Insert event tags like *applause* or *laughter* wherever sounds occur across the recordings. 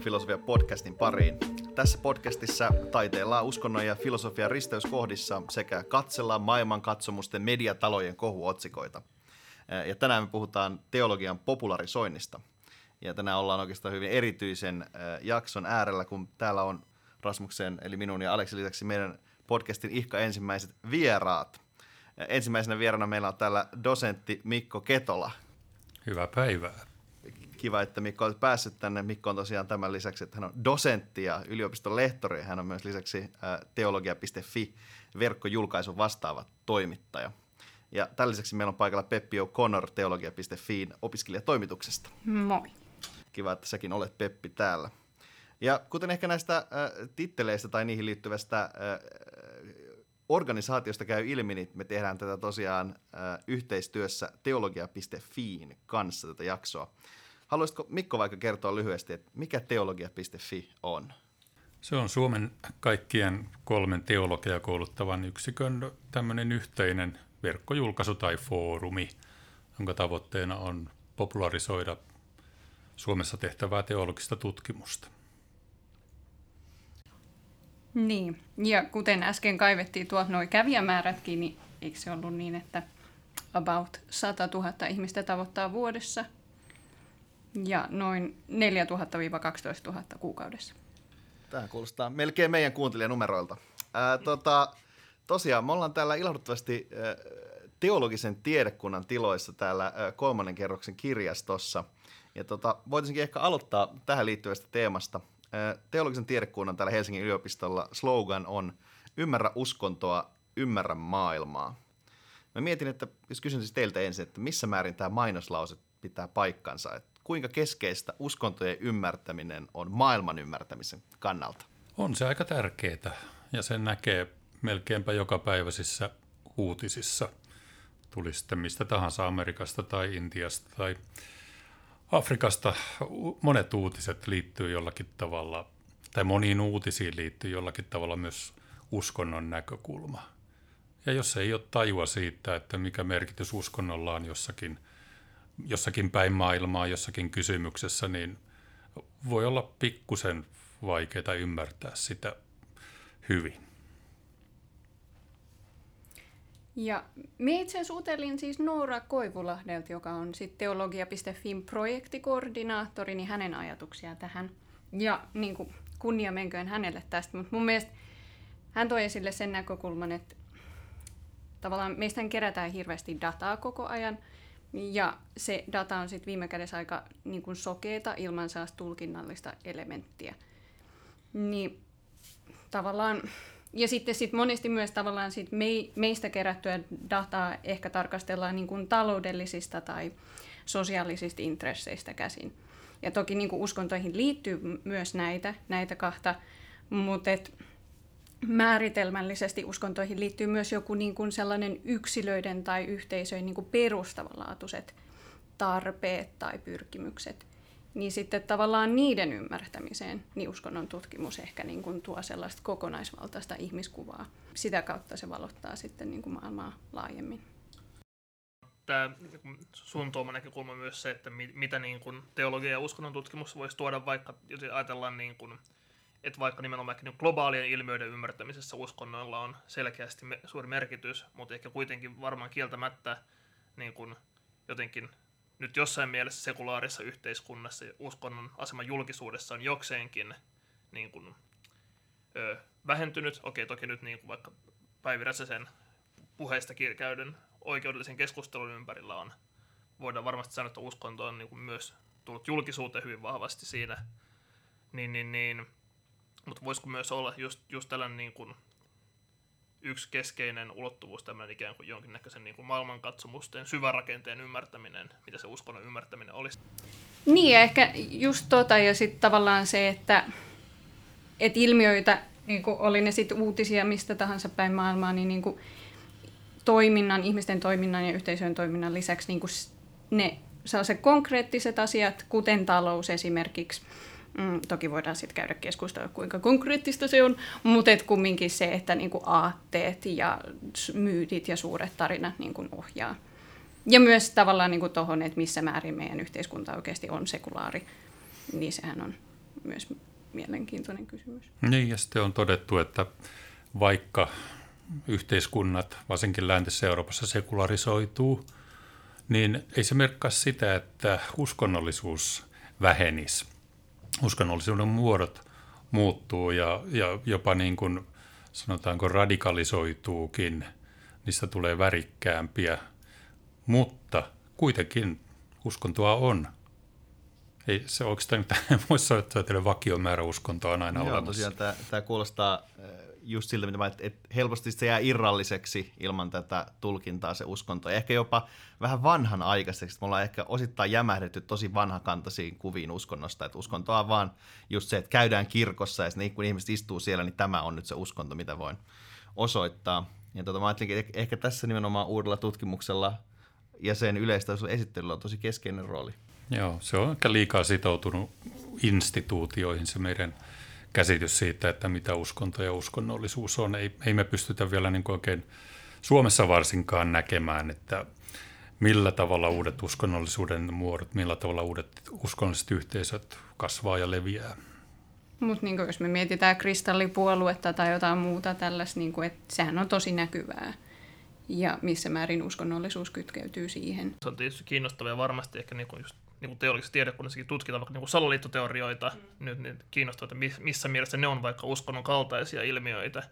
Tervetuloa Uskonnon filosofia podcastin pariin. Tässä podcastissa taiteillaan uskonnon ja filosofian risteyskohdissa sekä katsellaan maailmankatsomusten mediatalojen kohuotsikoita. Ja tänään me puhutaan teologian popularisoinnista. Ja tänään ollaan oikeastaan hyvin erityisen jakson äärellä, kun täällä on Rasmuksen, eli minun ja Aleksin lisäksi meidän podcastin ihka ensimmäiset vieraat. Ensimmäisenä vieraana meillä on täällä dosentti Mikko Ketola. Hyvää päivää kiva, että Mikko olet päässyt tänne. Mikko on tosiaan tämän lisäksi, että hän on dosentti ja yliopiston lehtori. Hän on myös lisäksi teologia.fi verkkojulkaisun vastaava toimittaja. Ja tällä lisäksi meillä on paikalla Peppi O'Connor teologia.fi opiskelijatoimituksesta. Moi. Kiva, että säkin olet Peppi täällä. Ja kuten ehkä näistä äh, titteleistä tai niihin liittyvästä äh, organisaatiosta käy ilmi, niin me tehdään tätä tosiaan äh, yhteistyössä teologia.fiin kanssa tätä jaksoa. Haluaisitko Mikko vaikka kertoa lyhyesti, että mikä teologia.fi on? Se on Suomen kaikkien kolmen teologia kouluttavan yksikön tämmöinen yhteinen verkkojulkaisu tai foorumi, jonka tavoitteena on popularisoida Suomessa tehtävää teologista tutkimusta. Niin, ja kuten äsken kaivettiin tuot nuo kävijämäärätkin, niin eikö se ollut niin, että about 100 000 ihmistä tavoittaa vuodessa – ja noin 4 000-12 000 kuukaudessa. Tämä kuulostaa melkein meidän kuuntelijanumeroilta. Ää, tota, tosiaan, me ollaan täällä ilahduttavasti ää, teologisen tiedekunnan tiloissa täällä ää, kolmannen kerroksen kirjastossa. Ja tota, voitaisinkin ehkä aloittaa tähän liittyvästä teemasta. Ää, teologisen tiedekunnan täällä Helsingin yliopistolla slogan on Ymmärrä uskontoa, ymmärrä maailmaa. Mä mietin, että jos kysyn siis teiltä ensin, että missä määrin tämä mainoslause pitää paikkansa, että kuinka keskeistä uskontojen ymmärtäminen on maailman ymmärtämisen kannalta? On se aika tärkeää ja sen näkee melkeinpä jokapäiväisissä uutisissa. Tuli sitten mistä tahansa Amerikasta tai Intiasta tai Afrikasta. Monet uutiset liittyy jollakin tavalla, tai moniin uutisiin liittyy jollakin tavalla myös uskonnon näkökulma. Ja jos ei ole tajua siitä, että mikä merkitys uskonnolla on jossakin – jossakin päin maailmaa, jossakin kysymyksessä, niin voi olla pikkusen vaikeaa ymmärtää sitä hyvin. Ja me itse asiassa utelin siis Noora Koivulahdelta, joka on sitten teologia.fin projektikoordinaattori, niin hänen ajatuksia tähän. Ja niin kuin, kunnia menköön hänelle tästä, mutta mun mielestä hän toi esille sen näkökulman, että tavallaan meistä kerätään hirveästi dataa koko ajan – ja se data on sitten viime kädessä aika niin kuin sokeeta ilman sellaista tulkinnallista elementtiä. Niin tavallaan, ja sitten sit monesti myös tavallaan sit me, meistä kerättyä dataa ehkä tarkastellaan niin kuin taloudellisista tai sosiaalisista intresseistä käsin. Ja toki niin kuin uskontoihin liittyy myös näitä, näitä kahta, mutta et, määritelmällisesti uskontoihin liittyy myös joku niin kuin sellainen yksilöiden tai yhteisöjen niin kuin perustavanlaatuiset tarpeet tai pyrkimykset. Niin sitten tavallaan niiden ymmärtämiseen niin uskonnon tutkimus ehkä niin kuin tuo sellaista kokonaisvaltaista ihmiskuvaa. Sitä kautta se valottaa sitten niin kuin maailmaa laajemmin. Tämä sun tuoma näkökulma myös se, että mitä niin kuin teologia ja uskonnon tutkimus voisi tuoda vaikka, jos ajatellaan niin kuin että vaikka nimenomaan niin globaalien ilmiöiden ymmärtämisessä uskonnoilla on selkeästi me, suuri merkitys, mutta ehkä kuitenkin varmaan kieltämättä niin kuin jotenkin nyt jossain mielessä sekulaarissa yhteiskunnassa uskonnon asema julkisuudessa on jokseenkin niin kuin, ö, vähentynyt. Okei, toki nyt niin kuin vaikka Päivi Räsäsen puheista käydyn oikeudellisen keskustelun ympärillä on, voidaan varmasti sanoa, että uskonto on niin kuin myös tullut julkisuuteen hyvin vahvasti siinä, niin, niin, niin mutta voisiko myös olla just, just tällainen niin kuin yksi keskeinen ulottuvuus, tämmöinen ikään kuin jonkinnäköisen niin kuin maailmankatsomusten syvärakenteen ymmärtäminen, mitä se uskonnon ymmärtäminen olisi? Niin, ehkä just tota, ja sitten tavallaan se, että et ilmiöitä, niin kuin oli ne sitten uutisia mistä tahansa päin maailmaa, niin, niin kuin toiminnan, ihmisten toiminnan ja yhteisöjen toiminnan lisäksi niin kuin ne se konkreettiset asiat, kuten talous esimerkiksi, Mm, toki voidaan sitten käydä keskustelua, kuinka konkreettista se on, mutta et kumminkin se, että niinku aatteet ja myytit ja suuret tarinat niinku ohjaa. Ja myös tavallaan niinku tuohon, että missä määrin meidän yhteiskunta oikeasti on sekulaari niin sehän on myös mielenkiintoinen kysymys. Niin, ja sitten on todettu, että vaikka yhteiskunnat, varsinkin läntisessä Euroopassa, sekularisoituu, niin ei se merkkaa sitä, että uskonnollisuus vähenisi. Uskonnollisuuden muodot muuttuu ja, ja jopa niin kuin sanotaanko radikalisoituukin, niistä tulee värikkäämpiä, mutta kuitenkin uskontoa on. Ei se oikeastaan mitään *laughs* että teille vakiomäärä uskontoa on aina Joo, olemassa. tosiaan tämä, tämä kuulostaa just siltä, mitä mä, että, että helposti se jää irralliseksi ilman tätä tulkintaa se uskonto. Ja ehkä jopa vähän vanhanaikaiseksi. Me ollaan ehkä osittain jämähdetty tosi vanhakantaisiin kuviin uskonnosta. Että uskontoa on vaan just se, että käydään kirkossa ja sitten kun ihmiset istuu siellä, niin tämä on nyt se uskonto, mitä voin osoittaa. Ja tota, mä ajattelinkin, että ehkä tässä nimenomaan uudella tutkimuksella ja sen yleistasolla esittelyllä on tosi keskeinen rooli. Joo, se on ehkä liikaa sitoutunut instituutioihin se meidän käsitys siitä, että mitä uskonto ja uskonnollisuus on. Ei, ei me pystytä vielä niin oikein Suomessa varsinkaan näkemään, että millä tavalla uudet uskonnollisuuden muodot, millä tavalla uudet uskonnolliset yhteisöt kasvaa ja leviää. Mutta niin jos me mietitään kristallipuoluetta tai jotain muuta tällaista, niin että sehän on tosi näkyvää. Ja missä määrin uskonnollisuus kytkeytyy siihen. Se on tietysti kiinnostavaa ja varmasti ehkä niin kuin just niin kuin teollisessa tiedekunnassakin tutkitaan vaikka niin salaliittoteorioita, mm. nyt niin kiinnostavaa, että missä mielessä ne on vaikka uskonnon kaltaisia ilmiöitä.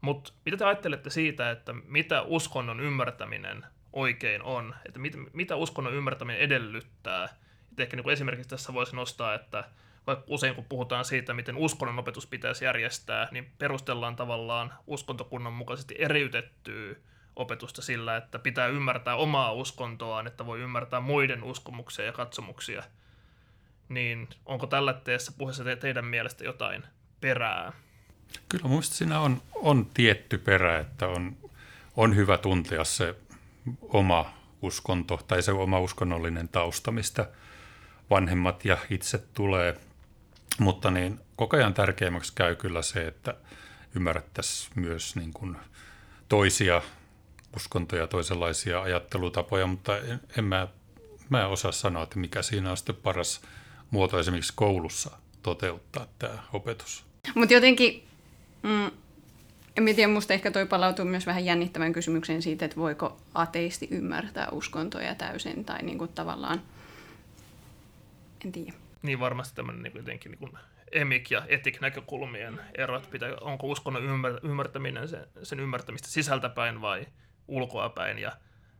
Mutta mitä te ajattelette siitä, että mitä uskonnon ymmärtäminen oikein on? Että mit, mitä uskonnon ymmärtäminen edellyttää? Et ehkä niin kuin esimerkiksi tässä voisi nostaa, että vaikka usein kun puhutaan siitä, miten uskonnon opetus pitäisi järjestää, niin perustellaan tavallaan uskontokunnan mukaisesti eriytettyä opetusta sillä, että pitää ymmärtää omaa uskontoaan, että voi ymmärtää muiden uskomuksia ja katsomuksia. Niin onko tällä teessä puheessa te- teidän mielestä jotain perää? Kyllä mun siinä on, on tietty perä, että on, on hyvä tuntea se oma uskonto tai se oma uskonnollinen tausta, mistä vanhemmat ja itse tulee. Mutta niin koko ajan tärkeämmäksi käy kyllä se, että ymmärrettäisiin myös niin kuin toisia uskontoja, toisenlaisia ajattelutapoja, mutta en, en mä, mä en osaa sanoa, että mikä siinä on sitten paras muoto esimerkiksi koulussa toteuttaa tämä opetus. Mutta jotenkin, mm, en tiedä, musta ehkä toi palautuu myös vähän jännittävän kysymykseen siitä, että voiko ateisti ymmärtää uskontoja täysin tai niin kuin tavallaan, en tiedä. Niin varmasti tämmöinen niin jotenkin niin kuin emik- ja etik-näkökulmien erot, pitää, onko uskonnon ymmär, ymmärtäminen sen, sen ymmärtämistä sisältäpäin vai ulkoapäin ja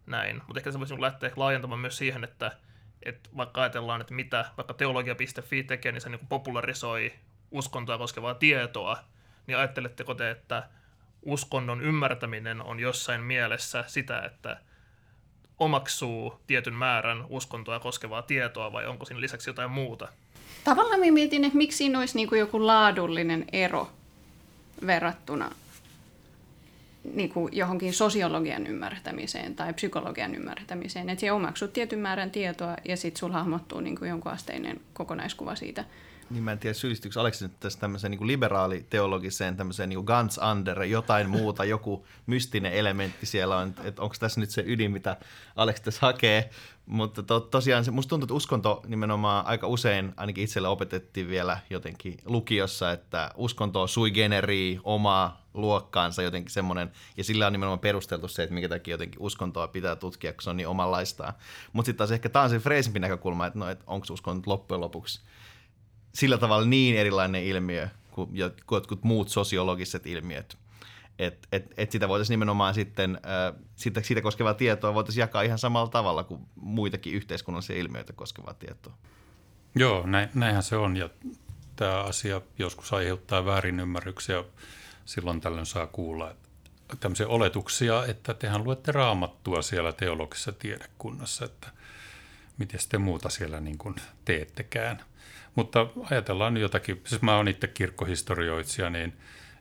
näin. Mutta ehkä se voisi lähteä laajentamaan myös siihen, että, että vaikka ajatellaan, että mitä vaikka teologia.fi tekee, niin se niin popularisoi uskontoa koskevaa tietoa, niin ajatteletteko te, että uskonnon ymmärtäminen on jossain mielessä sitä, että omaksuu tietyn määrän uskontoa koskevaa tietoa vai onko siinä lisäksi jotain muuta? Tavallaan mietin, että miksi siinä olisi niin joku laadullinen ero verrattuna niin kuin johonkin sosiologian ymmärtämiseen tai psykologian ymmärtämiseen. Että sinä omaksut tietyn määrän tietoa ja sitten sulla hahmottuu niin kuin jonkun asteinen kokonaiskuva siitä. Niin mä en tiedä, syyllistyykö Aleksi nyt tässä tämmöiseen niin liberaaliteologiseen tämmöiseen niin Guns Under, jotain muuta, *laughs* joku mystinen elementti siellä on, että onko tässä nyt se ydin, mitä Aleksi tässä hakee. Mutta to, tosiaan se, musta tuntuu, että uskonto nimenomaan aika usein, ainakin itselle opetettiin vielä jotenkin lukiossa, että uskonto on sui generi, omaa luokkaansa jotenkin semmoinen, ja sillä on nimenomaan perusteltu se, että minkä takia jotenkin uskontoa pitää tutkia, kun se on niin omanlaistaan. Mutta sitten taas ehkä tämä on se freesimpi näkökulma, että no, et onko uskonto loppujen lopuksi sillä tavalla niin erilainen ilmiö kuin jotkut muut sosiologiset ilmiöt. Että et, et sitä voitaisiin nimenomaan sitten, äh, siitä, siitä koskevaa tietoa voitaisiin jakaa ihan samalla tavalla kuin muitakin yhteiskunnallisia ilmiöitä koskevaa tietoa. Joo, näin, näinhän se on ja tämä asia joskus aiheuttaa väärinymmärryksiä. Silloin tällöin saa kuulla tämmöisiä oletuksia, että tehän luette raamattua siellä teologisessa tiedekunnassa, että miten te muuta siellä niin kuin teettekään – mutta ajatellaan jotakin, siis mä oon itse kirkkohistorioitsija, niin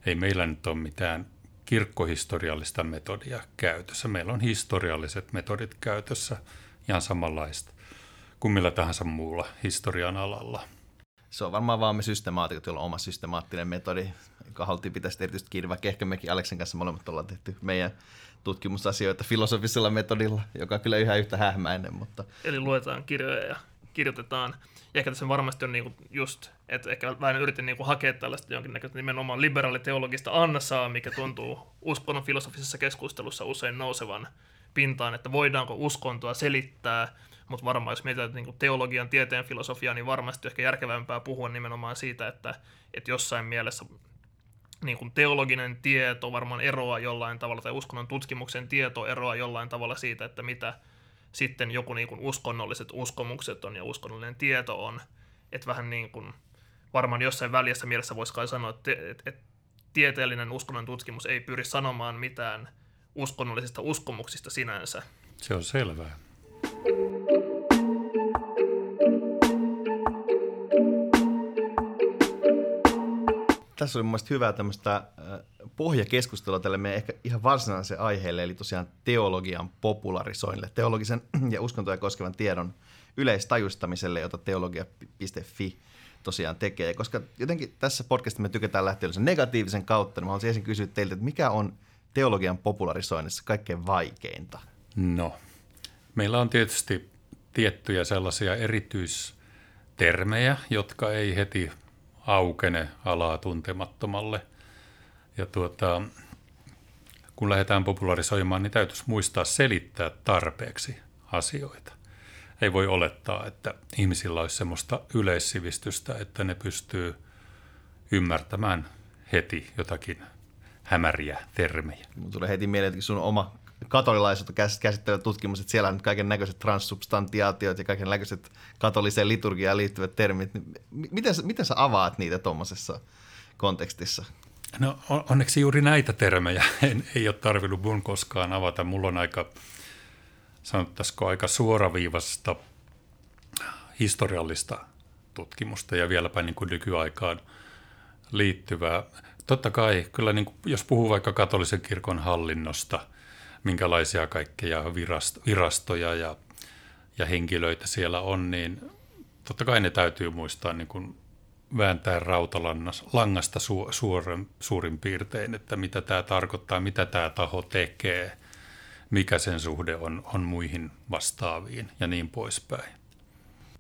ei meillä nyt ole mitään kirkkohistoriallista metodia käytössä. Meillä on historialliset metodit käytössä ihan samanlaista kuin millä tahansa muulla historian alalla. Se on varmaan vaan me systemaatikot, joilla on oma systemaattinen metodi, joka haluttiin pitää erityisesti kiinni, vaikka ehkä mekin Aleksen kanssa molemmat ollaan tehty meidän tutkimusasioita filosofisella metodilla, joka kyllä yhä yhtä hähmäinen. Mutta... Eli luetaan kirjoja ja kirjoitetaan. Ja ehkä tässä varmasti on niinku just, että ehkä vähän yritin niinku hakea tällaista jonkinnäköistä nimenomaan liberaaliteologista ansaa, mikä tuntuu uskonnon filosofisessa keskustelussa usein nousevan pintaan, että voidaanko uskontoa selittää, mutta varmaan jos mietitään niin teologian, tieteen filosofiaa, niin varmasti ehkä järkevämpää puhua nimenomaan siitä, että, että jossain mielessä niin kuin teologinen tieto varmaan eroaa jollain tavalla, tai uskonnon tutkimuksen tieto eroaa jollain tavalla siitä, että mitä sitten joku niin kuin uskonnolliset uskomukset on ja uskonnollinen tieto on. Että vähän niin kuin, varmaan jossain välissä mielessä voisi kai sanoa, että, että, että tieteellinen uskonnon tutkimus ei pyri sanomaan mitään uskonnollisista uskomuksista sinänsä. Se on selvää. Tässä oli mun hyvää tämmöistä äh, pohjakeskustelua tälle meidän ehkä ihan varsinaiselle aiheelle, eli tosiaan teologian popularisoinnille, teologisen *clears throat* ja uskontoja koskevan tiedon yleistajustamiselle, jota teologia.fi tosiaan tekee. Koska jotenkin tässä podcastissa me tykätään lähteä sen negatiivisen kautta, niin mä haluaisin ensin kysyä teiltä, että mikä on teologian popularisoinnissa kaikkein vaikeinta? No, meillä on tietysti tiettyjä sellaisia erityistermejä, jotka ei heti aukene alaa tuntemattomalle. Ja tuota, kun lähdetään popularisoimaan, niin täytyisi muistaa selittää tarpeeksi asioita. Ei voi olettaa, että ihmisillä olisi sellaista yleissivistystä, että ne pystyy ymmärtämään heti jotakin hämäriä termejä. Mun tulee heti mieleen, että sun oma katolilaisuutta käsittelevä tutkimus, että siellä on kaiken näköiset transsubstantiaatiot ja kaiken näköiset katoliseen liturgiaan liittyvät termit. Niin miten, miten sä avaat niitä tuommoisessa kontekstissa? No onneksi juuri näitä termejä en, ei ole tarvinnut mun koskaan avata. Mulla on aika, sanottaisiko aika suoraviivasta historiallista tutkimusta ja vieläpä niin kuin nykyaikaan liittyvää. Totta kai, kyllä niin kuin, jos puhuu vaikka katolisen kirkon hallinnosta, minkälaisia kaikkea virastoja ja, ja henkilöitä siellä on, niin totta kai ne täytyy muistaa niin kuin vääntää rautalangasta su, suoren, suurin piirtein, että mitä tämä tarkoittaa, mitä tämä taho tekee, mikä sen suhde on, on muihin vastaaviin ja niin poispäin.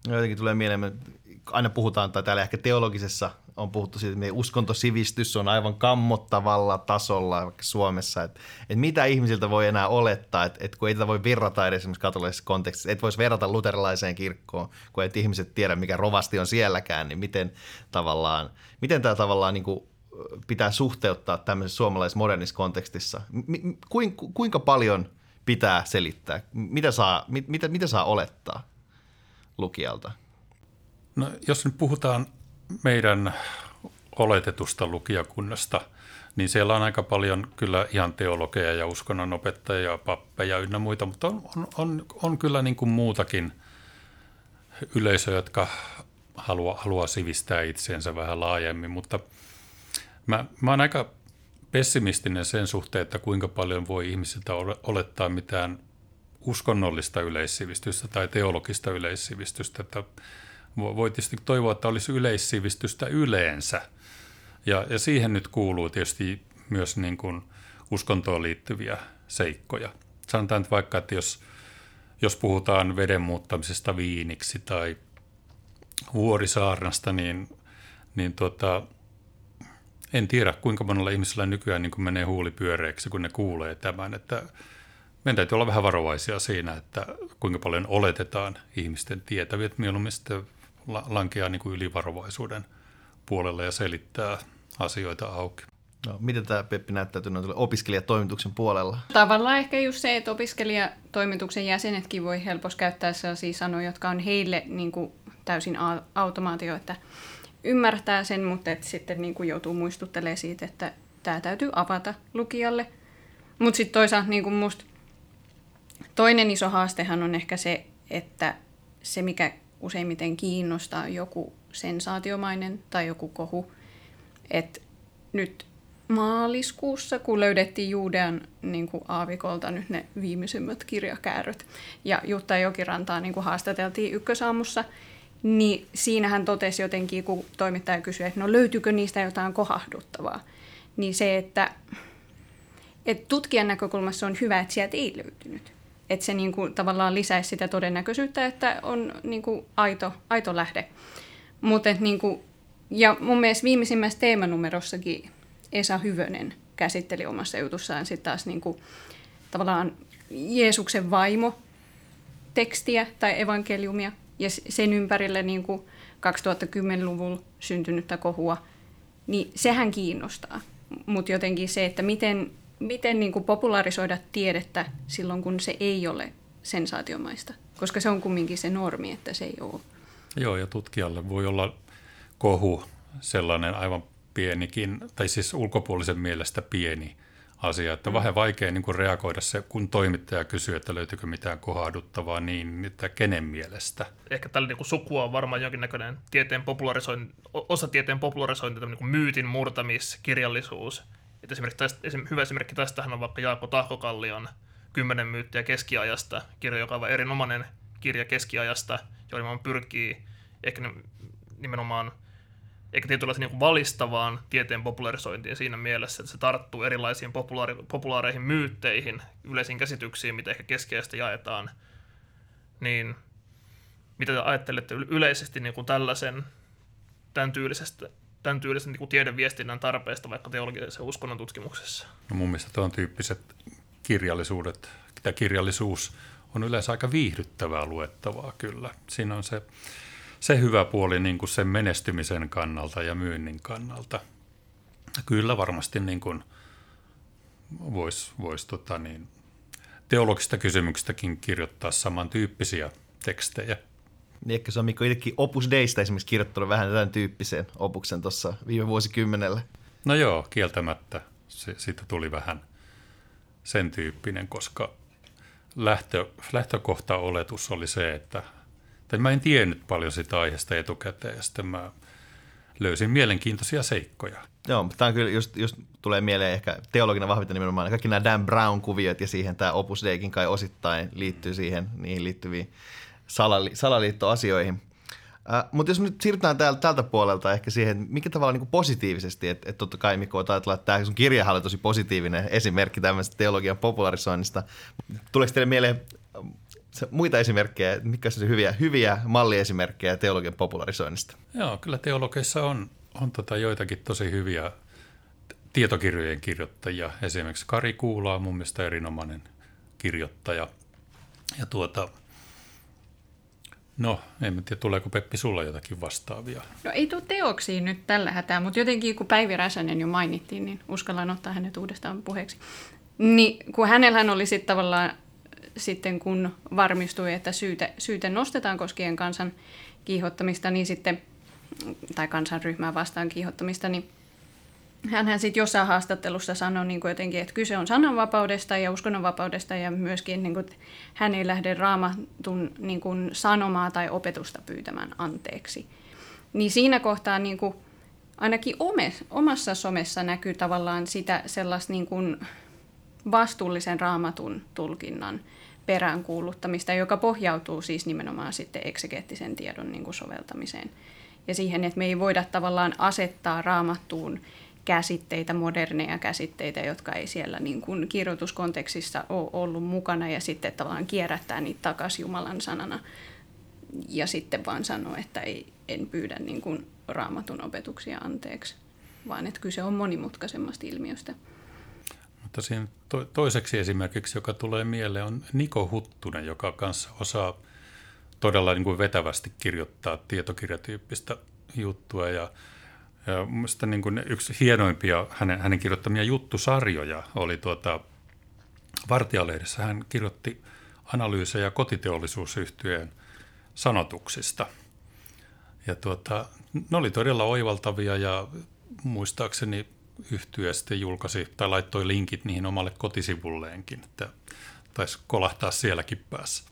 Jotenkin tulee mieleen, aina puhutaan, tai täällä ehkä teologisessa on puhuttu siitä, että meidän uskontosivistys on aivan kammottavalla tasolla vaikka Suomessa, että, että mitä ihmisiltä voi enää olettaa, että, että kun ei tätä voi verrata edes esimerkiksi katolisessa kontekstissa, että voisi verrata luterilaiseen kirkkoon, kun ei ihmiset tiedä, mikä rovasti on sielläkään, niin miten tavallaan, miten tämä tavallaan niin kuin pitää suhteuttaa tämmöisessä suomalaisessa modernissa kontekstissa? Kuinka paljon pitää selittää? Mitä saa, mitä, mitä saa olettaa lukijalta? No, jos nyt puhutaan meidän oletetusta lukijakunnasta, niin siellä on aika paljon kyllä ihan teologeja ja uskonnonopettajia, pappeja ynnä muita, mutta on, on, on, on kyllä niin kuin muutakin yleisöä, jotka haluaa, haluaa sivistää itseensä vähän laajemmin, mutta mä, mä oon aika pessimistinen sen suhteen, että kuinka paljon voi ihmisiltä olettaa mitään uskonnollista yleissivistystä tai teologista yleissivistystä, että voi tietysti toivoa, että olisi yleissivistystä yleensä. Ja, ja siihen nyt kuuluu tietysti myös niin kuin uskontoon liittyviä seikkoja. Sanotaan että vaikka, että jos, jos puhutaan veden muuttamisesta viiniksi tai vuorisaarnasta, niin, niin tuota, en tiedä kuinka monella ihmisellä nykyään niin kuin menee huuli pyöreäksi, kun ne kuulee tämän. Että meidän täytyy olla vähän varovaisia siinä, että kuinka paljon oletetaan ihmisten tietäviä. Mieluummin sitten lankeaa niin kuin ylivarovaisuuden puolelle ja selittää asioita auki. No, miten tämä Peppi näyttäytyy opiskelijatoimituksen puolella? Tavallaan ehkä just se, että opiskelijatoimituksen jäsenetkin voi helposti käyttää sellaisia sanoja, jotka on heille niin kuin täysin automaatio, että ymmärtää sen, mutta että sitten niin kuin joutuu muistuttelemaan siitä, että tämä täytyy avata lukijalle. Mutta sitten toisaalta niin kuin musta toinen iso haastehan on ehkä se, että se mikä useimmiten kiinnostaa joku sensaatiomainen tai joku kohu. Et nyt maaliskuussa, kun löydettiin Juudean niin kuin aavikolta nyt ne viimeisimmät kirjakääröt ja Jutta Jokirantaa niin kuin haastateltiin ykkösaamussa, niin siinä hän totesi jotenkin, kun toimittaja kysyi, että no löytyykö niistä jotain kohahduttavaa, niin se, että, että tutkijan näkökulmassa on hyvä, että sieltä ei löytynyt että se niin kuin, tavallaan lisäisi sitä todennäköisyyttä, että on niin kuin, aito, aito lähde. Mutta niin kuin, ja mun mielestä viimeisimmässä teemanumerossakin Esa Hyvönen käsitteli omassa jutussaan sitten taas niin kuin, tavallaan Jeesuksen vaimo tekstiä tai evankeliumia ja sen ympärille niin kuin 2010-luvulla syntynyttä kohua, niin sehän kiinnostaa. Mutta jotenkin se, että miten, miten niin kuin popularisoida tiedettä silloin, kun se ei ole sensaatiomaista. Koska se on kumminkin se normi, että se ei ole. Joo, ja tutkijalle voi olla kohu sellainen aivan pienikin, tai siis ulkopuolisen mielestä pieni asia, että mm. vähän vaikea niin kuin reagoida se, kun toimittaja kysyy, että löytyykö mitään kohduttavaa, niin että kenen mielestä. Ehkä tällä niin kuin sukua on varmaan jonkinnäköinen tieteen popularisointi, osa tieteen popularisointi, niin kuin myytin murtamiskirjallisuus. Että esimerkiksi tästä, hyvä esimerkki tästähän on vaikka Jaakko Tahkokallion Kymmenen myyttiä keskiajasta, kirja, joka on erinomainen kirja keskiajasta, jolla pyrkii ehkä nimenomaan eikä tietynlaisen niin valistavaan tieteen popularisointiin siinä mielessä, että se tarttuu erilaisiin populaari- populaareihin myytteihin, yleisiin käsityksiin, mitä ehkä keskeistä jaetaan, niin mitä te ajattelette yleisesti niin kuin tällaisen, tämän tyylisestä, tämän tyylisen niin kuin tiedeviestinnän tarpeesta vaikka teologisessa uskonnon tutkimuksessa? No mun mielestä tuon tyyppiset kirjallisuudet, tämä kirjallisuus on yleensä aika viihdyttävää luettavaa kyllä. Siinä on se se hyvä puoli niin kuin sen menestymisen kannalta ja myynnin kannalta. Kyllä varmasti niin kuin voisi vois tota niin, teologisista kysymyksistäkin kirjoittaa samantyyppisiä tekstejä. Niin ehkä se on Mikko itsekin Opus Deista esimerkiksi kirjoittanut vähän tämän tyyppisen opuksen tuossa viime vuosikymmenellä. No joo, kieltämättä. Se, siitä tuli vähän sen tyyppinen, koska lähtö, lähtökohta oletus oli se, että tai mä en tiennyt paljon sitä aiheesta etukäteen ja sitten mä löysin mielenkiintoisia seikkoja. Joo, tämä on kyllä just, just tulee mieleen ehkä teologina vahvinta nimenomaan kaikki nämä Dan Brown-kuviot ja siihen tämä Opus Deikin kai osittain liittyy siihen, niihin liittyviin salali, salaliittoasioihin. Äh, mutta jos nyt siirrytään täältä, tältä puolelta ehkä siihen, mikä tavalla niin positiivisesti, että et totta kai Mikko ajatella, että tämä sun kirjahan oli tosi positiivinen esimerkki tämmöisestä teologian popularisoinnista. Tuleeko teille mieleen muita esimerkkejä, mitkä on hyviä, hyviä malliesimerkkejä teologian popularisoinnista? Joo, kyllä teologeissa on, on tota joitakin tosi hyviä tietokirjojen kirjoittajia. Esimerkiksi Kari Kuula on mun mielestä erinomainen kirjoittaja. Ja tuota, no, en tiedä, tuleeko Peppi sulla jotakin vastaavia? No ei tule teoksiin nyt tällä hätää, mutta jotenkin kun Päivi Räsänen jo mainittiin, niin uskallan ottaa hänet uudestaan puheeksi. Niin kun hänellähän oli sitten tavallaan sitten kun varmistui, että syyte, syyte nostetaan koskien kansan kiihottamista, niin sitten, tai kansanryhmää vastaan kiihottamista, niin hän sitten jossain haastattelussa sanoi niin jotenkin, että kyse on sananvapaudesta ja uskonnonvapaudesta ja myöskin niin kuin, hän ei lähde raamatun niin kuin, sanomaa tai opetusta pyytämään anteeksi. Niin siinä kohtaa niin kuin, ainakin ome, omassa somessa näkyy tavallaan sitä sellaista niin kuin, vastuullisen raamatun tulkinnan peräänkuuluttamista, joka pohjautuu siis nimenomaan sitten eksegeettisen tiedon niin kuin soveltamiseen. Ja siihen, että me ei voida tavallaan asettaa raamattuun käsitteitä, moderneja käsitteitä, jotka ei siellä niin kuin kirjoituskontekstissa ole ollut mukana ja sitten tavallaan kierrättää niitä takaisin Jumalan sanana ja sitten vaan sanoa, että ei, en pyydä niin kuin raamatun opetuksia anteeksi, vaan että kyse on monimutkaisemmasta ilmiöstä. Mutta siinä to- toiseksi esimerkiksi, joka tulee mieleen, on Niko Huttunen, joka kanssa osaa todella niin kuin vetävästi kirjoittaa tietokirjatyyppistä juttua. Ja, mielestäni niin kuin yksi hienoimpia hänen, hänen kirjoittamia juttusarjoja oli tuota, Vartijalehdessä. Hän kirjoitti analyysejä kotiteollisuusyhtyeen sanotuksista. Ja tuota, ne oli todella oivaltavia ja muistaakseni yhtyä sitten julkaisi tai laittoi linkit niihin omalle kotisivulleenkin, että taisi kolahtaa sielläkin päässä.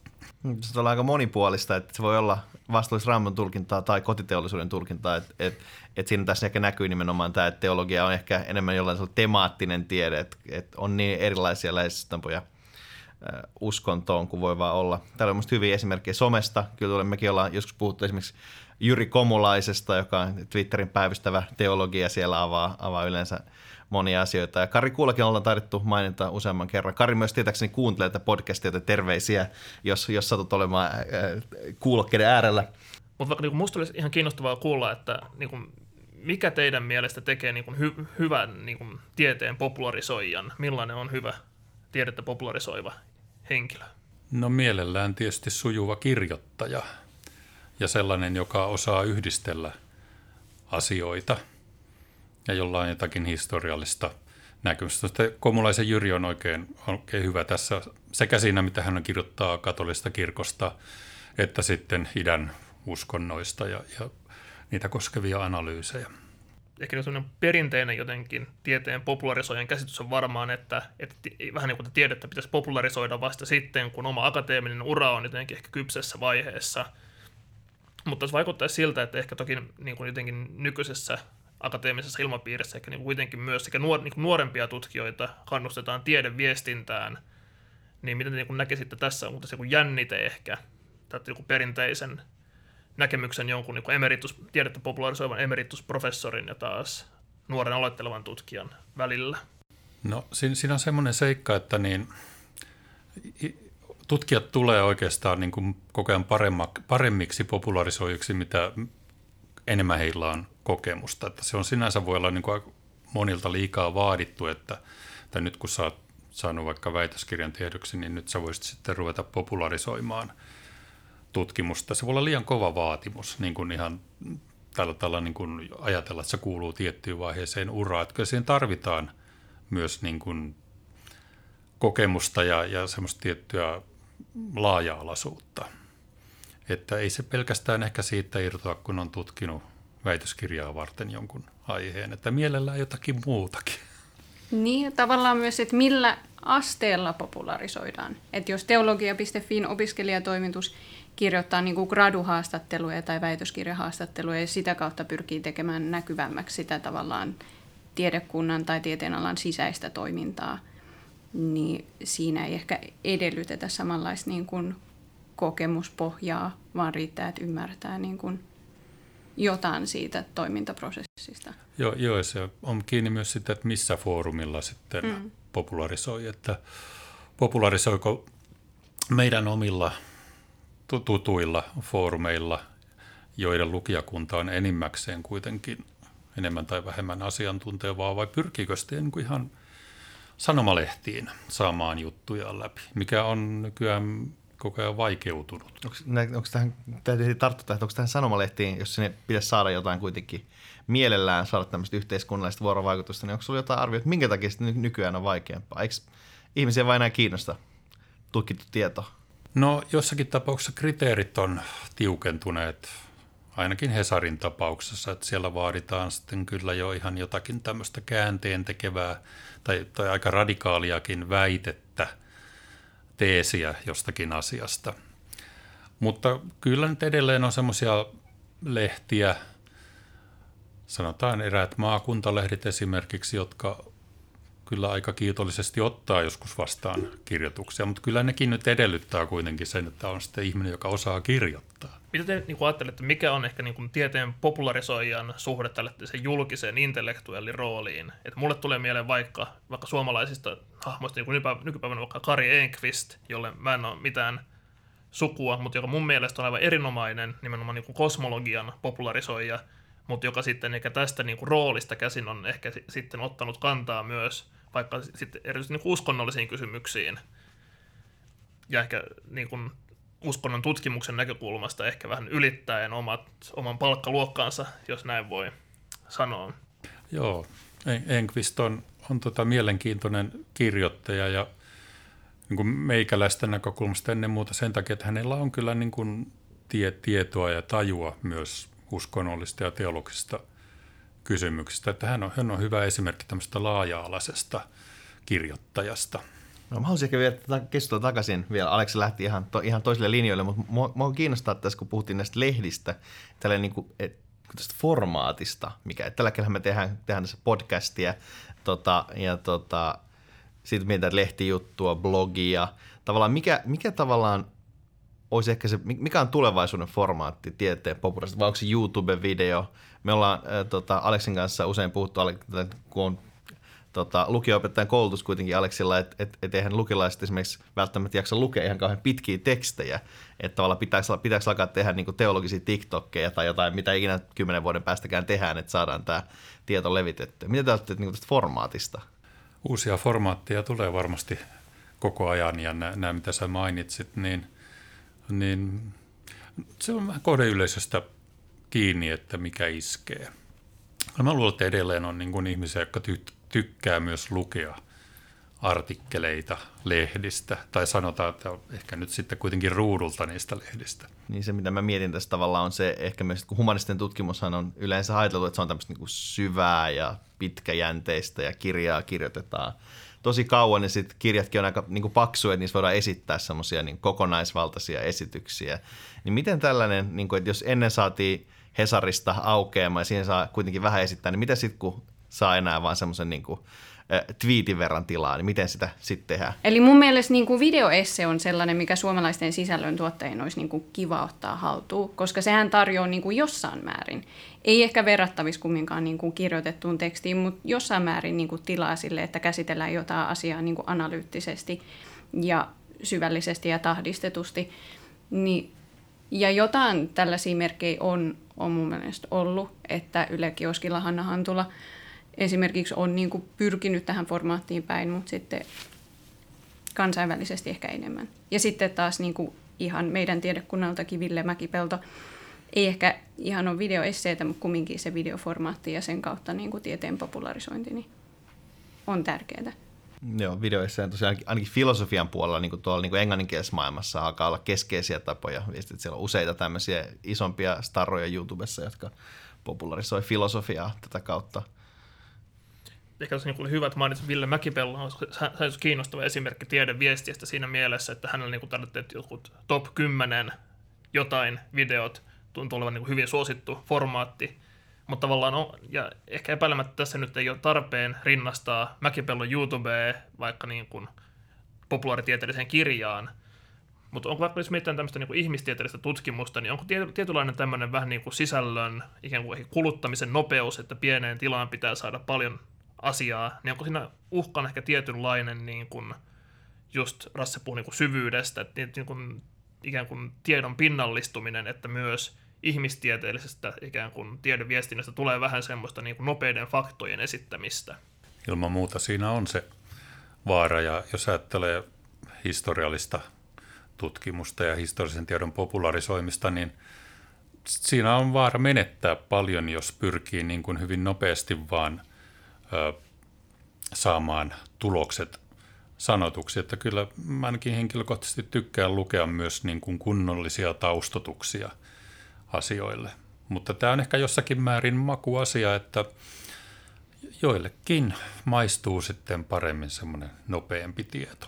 Se on aika monipuolista, että se voi olla vastuullisraamatun tulkintaa tai kotiteollisuuden tulkintaa, että et, et siinä tässä ehkä näkyy nimenomaan tämä, että teologia on ehkä enemmän jollain temaattinen tiede, että et on niin erilaisia lähestymistampoja uskontoon kuin voi vaan olla. Täällä on myös hyviä esimerkkejä somesta. Kyllä mekin ollaan joskus puhuttu esimerkiksi Jyri Komulaisesta, joka on Twitterin päivystävä teologia, siellä avaa, avaa yleensä monia asioita. Ja Kari Kuulakin ollaan taidettu mainita useamman kerran. Kari myös tietääkseni kuuntelee tätä podcastia, joten terveisiä, jos, jos satut olemaan äh, kuulokkeiden äärellä. Mutta vaikka niin musta olisi ihan kiinnostavaa kuulla, että niin kuin, mikä teidän mielestä tekee niin kuin, hy- hyvän niin kuin, tieteen popularisoijan? Millainen on hyvä tiedettä popularisoiva henkilö? No mielellään tietysti sujuva kirjoittaja ja sellainen, joka osaa yhdistellä asioita ja jolla on jotakin historiallista näkymistä. Komulaisen Jyri on oikein, oikein hyvä tässä sekä siinä, mitä hän kirjoittaa katolista kirkosta, että sitten idän uskonnoista ja, ja niitä koskevia analyysejä. Ehkä sellainen perinteinen jotenkin tieteen popularisoijan käsitys on varmaan, että, että vähän niin kuin tiedettä pitäisi popularisoida vasta sitten, kun oma akateeminen ura on jotenkin ehkä kypsessä vaiheessa. Mutta se vaikuttaisi siltä, että ehkä toki niin kuin jotenkin nykyisessä akateemisessa ilmapiirissä ehkä niin kuitenkin myös sekä nuor, niin nuorempia tutkijoita kannustetaan tiedeviestintään, niin miten te niin näkisitte tässä, onko tässä joku jännite ehkä, tai joku perinteisen näkemyksen jonkun niin emeritus, tiedettä popularisoivan emeritusprofessorin ja taas nuoren aloittelevan tutkijan välillä? No siinä, on semmoinen seikka, että niin, tutkijat tulee oikeastaan niin kuin koko ajan paremmiksi popularisoijiksi, mitä enemmän heillä on kokemusta. Että se on sinänsä voi olla niin kuin monilta liikaa vaadittu, että, että nyt kun sä oot saanut vaikka väitöskirjan tiedoksi, niin nyt sä voisit sitten ruveta popularisoimaan tutkimusta. Se voi olla liian kova vaatimus, niin kuin ihan tällä tavalla niin kuin ajatella, että se kuuluu tiettyyn vaiheeseen uraa. Että kyllä siihen tarvitaan myös niin kuin kokemusta ja, ja semmoista tiettyä laaja-alaisuutta. Että ei se pelkästään ehkä siitä irtoa, kun on tutkinut väitöskirjaa varten jonkun aiheen, että mielellään jotakin muutakin. Niin, tavallaan myös, että millä asteella popularisoidaan. Että jos teologia.fin opiskelijatoimitus kirjoittaa niin kuin graduhaastatteluja tai väitöskirjahaastatteluja ja sitä kautta pyrkii tekemään näkyvämmäksi sitä tavallaan tiedekunnan tai tieteenalan sisäistä toimintaa, niin siinä ei ehkä edellytetä samanlaista niin kuin kokemuspohjaa, vaan riittää, että ymmärtää niin kuin jotain siitä toimintaprosessista. Joo, joo, se on kiinni myös sitä, että missä foorumilla sitten mm. popularisoi, että popularisoiko meidän omilla tutuilla foorumeilla, joiden lukijakunta on enimmäkseen kuitenkin enemmän tai vähemmän asiantuntevaa, vai pyrkiikö sitten niin ihan sanomalehtiin saamaan juttuja läpi, mikä on nykyään koko ajan vaikeutunut. Onko, onko tähän, täytyy tarttua, että onko tähän sanomalehtiin, jos sinne pitäisi saada jotain kuitenkin mielellään saada tämmöistä yhteiskunnallista vuorovaikutusta, niin onko sinulla jotain arvioita, minkä takia se nykyään on vaikeampaa? Eikö ihmisiä vain enää kiinnosta tutkittu tieto? No jossakin tapauksessa kriteerit on tiukentuneet, ainakin Hesarin tapauksessa, että siellä vaaditaan sitten kyllä jo ihan jotakin tämmöistä käänteen tekevää tai, tai aika radikaaliakin väitettä, teesiä jostakin asiasta. Mutta kyllä nyt edelleen on semmoisia lehtiä, sanotaan eräät maakuntalehdit esimerkiksi, jotka kyllä aika kiitollisesti ottaa joskus vastaan kirjoituksia, mutta kyllä nekin nyt edellyttää kuitenkin sen, että on sitten ihminen, joka osaa kirjoittaa. Mitä te niin ajattelette, mikä on ehkä niin tieteen popularisoijan suhde tälle sen julkiseen intellektuellirooliin? Että mulle tulee mieleen vaikka, vaikka suomalaisista hahmoista, niin kuin nykypäivänä vaikka Kari Enqvist, jolle mä en ole mitään sukua, mutta joka mun mielestä on aivan erinomainen nimenomaan niin kosmologian popularisoija, mutta joka sitten ehkä tästä niin kuin roolista käsin on ehkä sitten ottanut kantaa myös vaikka sitten erityisesti niin uskonnollisiin kysymyksiin ja ehkä niin kuin uskonnon tutkimuksen näkökulmasta ehkä vähän ylittäen omat, oman palkkaluokkaansa, jos näin voi sanoa. Joo, Enqvist on, on tota mielenkiintoinen kirjoittaja ja niin kuin meikäläisten näkökulmasta ennen muuta sen takia, että hänellä on kyllä niin kuin tie, tietoa ja tajua myös uskonnollista ja teologisista kysymyksistä. Että hän on, hän on hyvä esimerkki tämmöistä laaja-alaisesta kirjoittajasta. No, mä haluaisin ehkä vielä keskustelua takaisin vielä. Aleksi lähti ihan, to, ihan toisille linjoille, mutta mua, mua kiinnostaa tässä, kun puhuttiin näistä lehdistä, tällainen niin kuin, et, tästä formaatista, mikä, että tällä hetkellä me tehdään, tehdään tässä podcastia tota, ja tota, siitä mietitään lehtijuttua, blogia. Tavallaan mikä, mikä tavallaan olisi ehkä se, mikä on tulevaisuuden formaatti tieteen populaarista, vai onko se YouTube-video? Me ollaan äh, tota, Aleksin kanssa usein puhuttu, kun on tota, lukio-opettajan koulutus kuitenkin Aleksilla, että et, et eihän lukilaiset esimerkiksi välttämättä jaksa lukea ihan kauhean pitkiä tekstejä, että tavallaan pitäisi, pitäisi alkaa tehdä niin teologisia TikTokkeja tai jotain, mitä ikinä kymmenen vuoden päästäkään tehdään, että saadaan tämä tieto levitettyä. Mitä te olette niin tästä formaatista? Uusia formaatteja tulee varmasti koko ajan ja nämä, mitä sä mainitsit, niin, niin se on vähän kohdeyleisöstä kiinni, että mikä iskee. Mä luulen, että edelleen on niin kuin ihmisiä, jotka tykkää myös lukea artikkeleita lehdistä, tai sanotaan, että ehkä nyt sitten kuitenkin ruudulta niistä lehdistä. Niin se, mitä mä mietin tässä tavalla on se, ehkä myös, kun humanisten tutkimushan on yleensä ajateltu, että se on tämmöistä niin syvää ja pitkäjänteistä ja kirjaa kirjoitetaan tosi kauan, ja sitten kirjatkin on aika niin kuin että niissä voidaan esittää semmoisia niin kokonaisvaltaisia esityksiä. Niin miten tällainen, niin kuin, että jos ennen saatiin Hesarista aukeamaan ja siihen saa kuitenkin vähän esittää, niin mitä sitten kun saa enää vaan semmoisen niin kuin, twiitin verran tilaa, niin miten sitä sitten tehdään? Eli mun mielestä niin kuin videoesse on sellainen, mikä suomalaisten sisällön tuottajien olisi niin kuin kiva ottaa haltuun, koska sehän tarjoaa niin kuin jossain määrin, ei ehkä verrattavissa kumminkaan niin kuin kirjoitettuun tekstiin, mutta jossain määrin niin kuin tilaa sille, että käsitellään jotain asiaa niin kuin analyyttisesti ja syvällisesti ja tahdistetusti. Niin, ja jotain tällaisia merkkejä on, on mun mielestä ollut, että Yle Kioskilla Hanna Hantula – esimerkiksi on niin kuin pyrkinyt tähän formaattiin päin, mutta sitten kansainvälisesti ehkä enemmän. Ja sitten taas niin kuin ihan meidän tiedekunnaltakin Ville Mäkipelto ei ehkä ihan ole videoesseitä, mutta kumminkin se videoformaatti ja sen kautta niin kuin tieteen popularisointi niin on tärkeää. Joo, videoesseen tosiaan ainakin filosofian puolella niin kuin tuolla niin kuin englanninkielisessä maailmassa alkaa olla keskeisiä tapoja. Että siellä on useita tämmöisiä isompia starroja YouTubessa, jotka popularisoi filosofiaa tätä kautta – ehkä se niin hyvä, että mainitsin Ville Mäkipello, on se kiinnostava esimerkki tiedeviestiästä siinä mielessä, että hänellä niin tarvittiin jotkut top 10 jotain videot, tuntuu olevan niin hyvin suosittu formaatti, mutta tavallaan on, ja ehkä epäilemättä tässä nyt ei ole tarpeen rinnastaa Mäkipellon YouTubea vaikka niin kuin populaaritieteelliseen kirjaan, mutta onko vaikka jos mietitään tämmöistä niin ihmistieteellistä tutkimusta, niin onko tietynlainen tämmöinen vähän niin kuin sisällön ikään kuin kuluttamisen nopeus, että pieneen tilaan pitää saada paljon asiaa, niin onko siinä uhkana ehkä tietynlainen niin kuin, just Rasse puhuu niin kuin syvyydestä, että niin kuin, ikään kuin tiedon pinnallistuminen, että myös ihmistieteellisestä ikään kuin tiedeviestinnästä tulee vähän semmoista niin kuin nopeiden faktojen esittämistä. Ilman muuta siinä on se vaara, ja jos ajattelee historiallista tutkimusta ja historiallisen tiedon popularisoimista, niin siinä on vaara menettää paljon, jos pyrkii niin kuin hyvin nopeasti vaan saamaan tulokset sanotuksi, että kyllä mä ainakin henkilökohtaisesti tykkään lukea myös niin kuin kunnollisia taustotuksia asioille. Mutta tämä on ehkä jossakin määrin makuasia, että joillekin maistuu sitten paremmin semmoinen nopeampi tieto.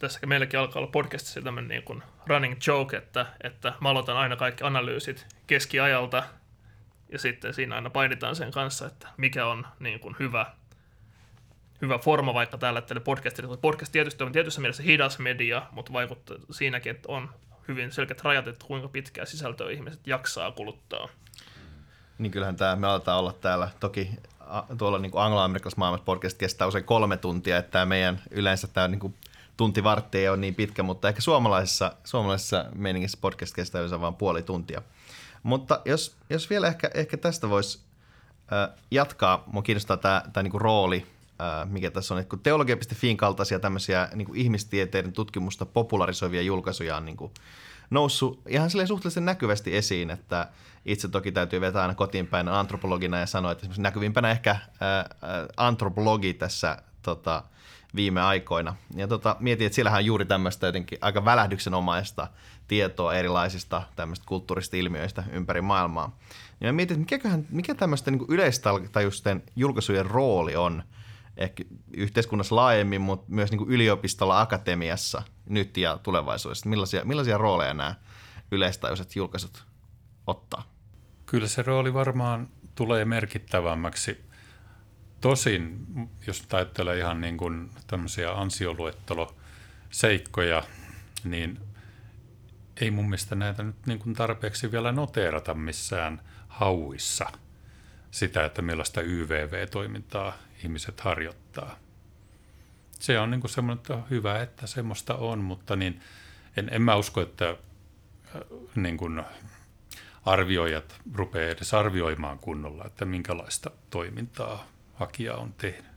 Tässäkin meilläkin alkaa olla podcastissa tämmöinen niin kuin running joke, että, että mä aloitan aina kaikki analyysit keskiajalta – ja sitten siinä aina painitaan sen kanssa, että mikä on niin kuin hyvä, hyvä forma vaikka tällä tälle podcastille. Podcast tietysti on tietyssä mielessä hidas media, mutta vaikuttaa siinäkin, että on hyvin selkeät rajat, että kuinka pitkää sisältöä ihmiset jaksaa kuluttaa. Niin kyllähän tämä, me aletaan olla täällä, toki tuolla niin anglo-amerikkalaisessa maailmassa podcast kestää usein kolme tuntia, että tämä meidän yleensä tämä niin kuin tunti vartti ei ole niin pitkä, mutta ehkä suomalaisessa, suomalaisessa meiningissä podcast kestää yleensä vain puoli tuntia. Mutta jos, jos vielä ehkä, ehkä tästä voisi äh, jatkaa, mua kiinnostaa tämä, tämä niinku rooli, äh, mikä tässä on, että kun teologia.fin kaltaisia tämmöisiä niinku ihmistieteiden tutkimusta popularisoivia julkaisuja on niinku noussut ihan suhteellisen näkyvästi esiin, että itse toki täytyy vetää aina kotiin päin antropologina ja sanoa, että näkyvimpänä ehkä äh, antropologi tässä tota, viime aikoina. Ja tota, mietin, että siellähän on juuri tämmöistä jotenkin aika välähdyksenomaista tietoa erilaisista tämmöistä kulttuurista ilmiöistä ympäri maailmaa. Ja mä mietin, että mikäköhän, mikä tämmöisten niin yleistajuisten julkaisujen rooli on ehkä yhteiskunnassa laajemmin, mutta myös niin yliopistolla, akatemiassa nyt ja tulevaisuudessa. Millaisia, millaisia rooleja nämä yleistajuiset julkaisut ottaa? Kyllä se rooli varmaan tulee merkittävämmäksi. Tosin, jos ajattelee ihan niin kuin tämmöisiä ansioluettelo seikkoja, niin ei mun mielestä näitä nyt niin kuin tarpeeksi vielä noteerata missään hauissa sitä, että millaista YVV-toimintaa ihmiset harjoittaa. Se on niin kuin semmoinen, että hyvä, että semmoista on, mutta niin en, en mä usko, että äh, niin kuin arvioijat rupeaa edes arvioimaan kunnolla, että minkälaista toimintaa hakija on tehnyt.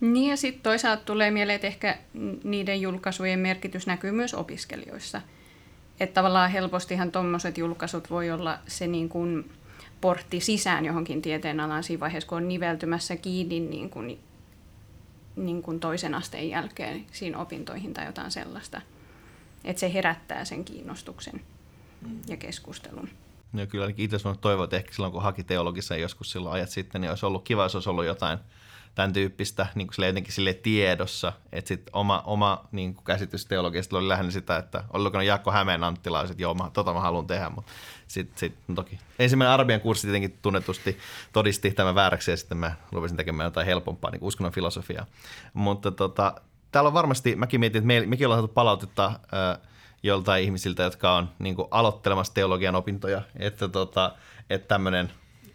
Niin ja sitten toisaalta tulee mieleen, että ehkä niiden julkaisujen merkitys näkyy myös opiskelijoissa. Että tavallaan helpostihan tuommoiset julkaisut voi olla se niin kuin portti sisään johonkin tieteenalaan siinä vaiheessa, kun on niveltymässä kiinni niin kuin, niin kuin toisen asteen jälkeen siinä opintoihin tai jotain sellaista. Että se herättää sen kiinnostuksen ja keskustelun. Ja kyllä ainakin itse toivon, että ehkä silloin kun haki teologissa joskus silloin ajat sitten, niin olisi ollut kiva, jos olisi ollut jotain tämän tyyppistä niin kuin sille jotenkin sille tiedossa, että sit oma, oma niin kuin käsitys teologiasta oli lähinnä sitä, että oli lukenut Jaakko Hämeen Anttila, että joo, mä, tota mä haluan tehdä, mutta sitten sit, no toki. Ensimmäinen Arabian kurssi tietenkin tunnetusti todisti tämän vääräksi ja sitten mä rupesin tekemään jotain helpompaa niin uskonnon filosofiaa. Mutta tota, täällä on varmasti, mäkin mietin, että me, mekin ollaan saatu palautetta äh, joltain ihmisiltä, jotka on niin kuin aloittelemassa teologian opintoja, että, tota, että tämmöinen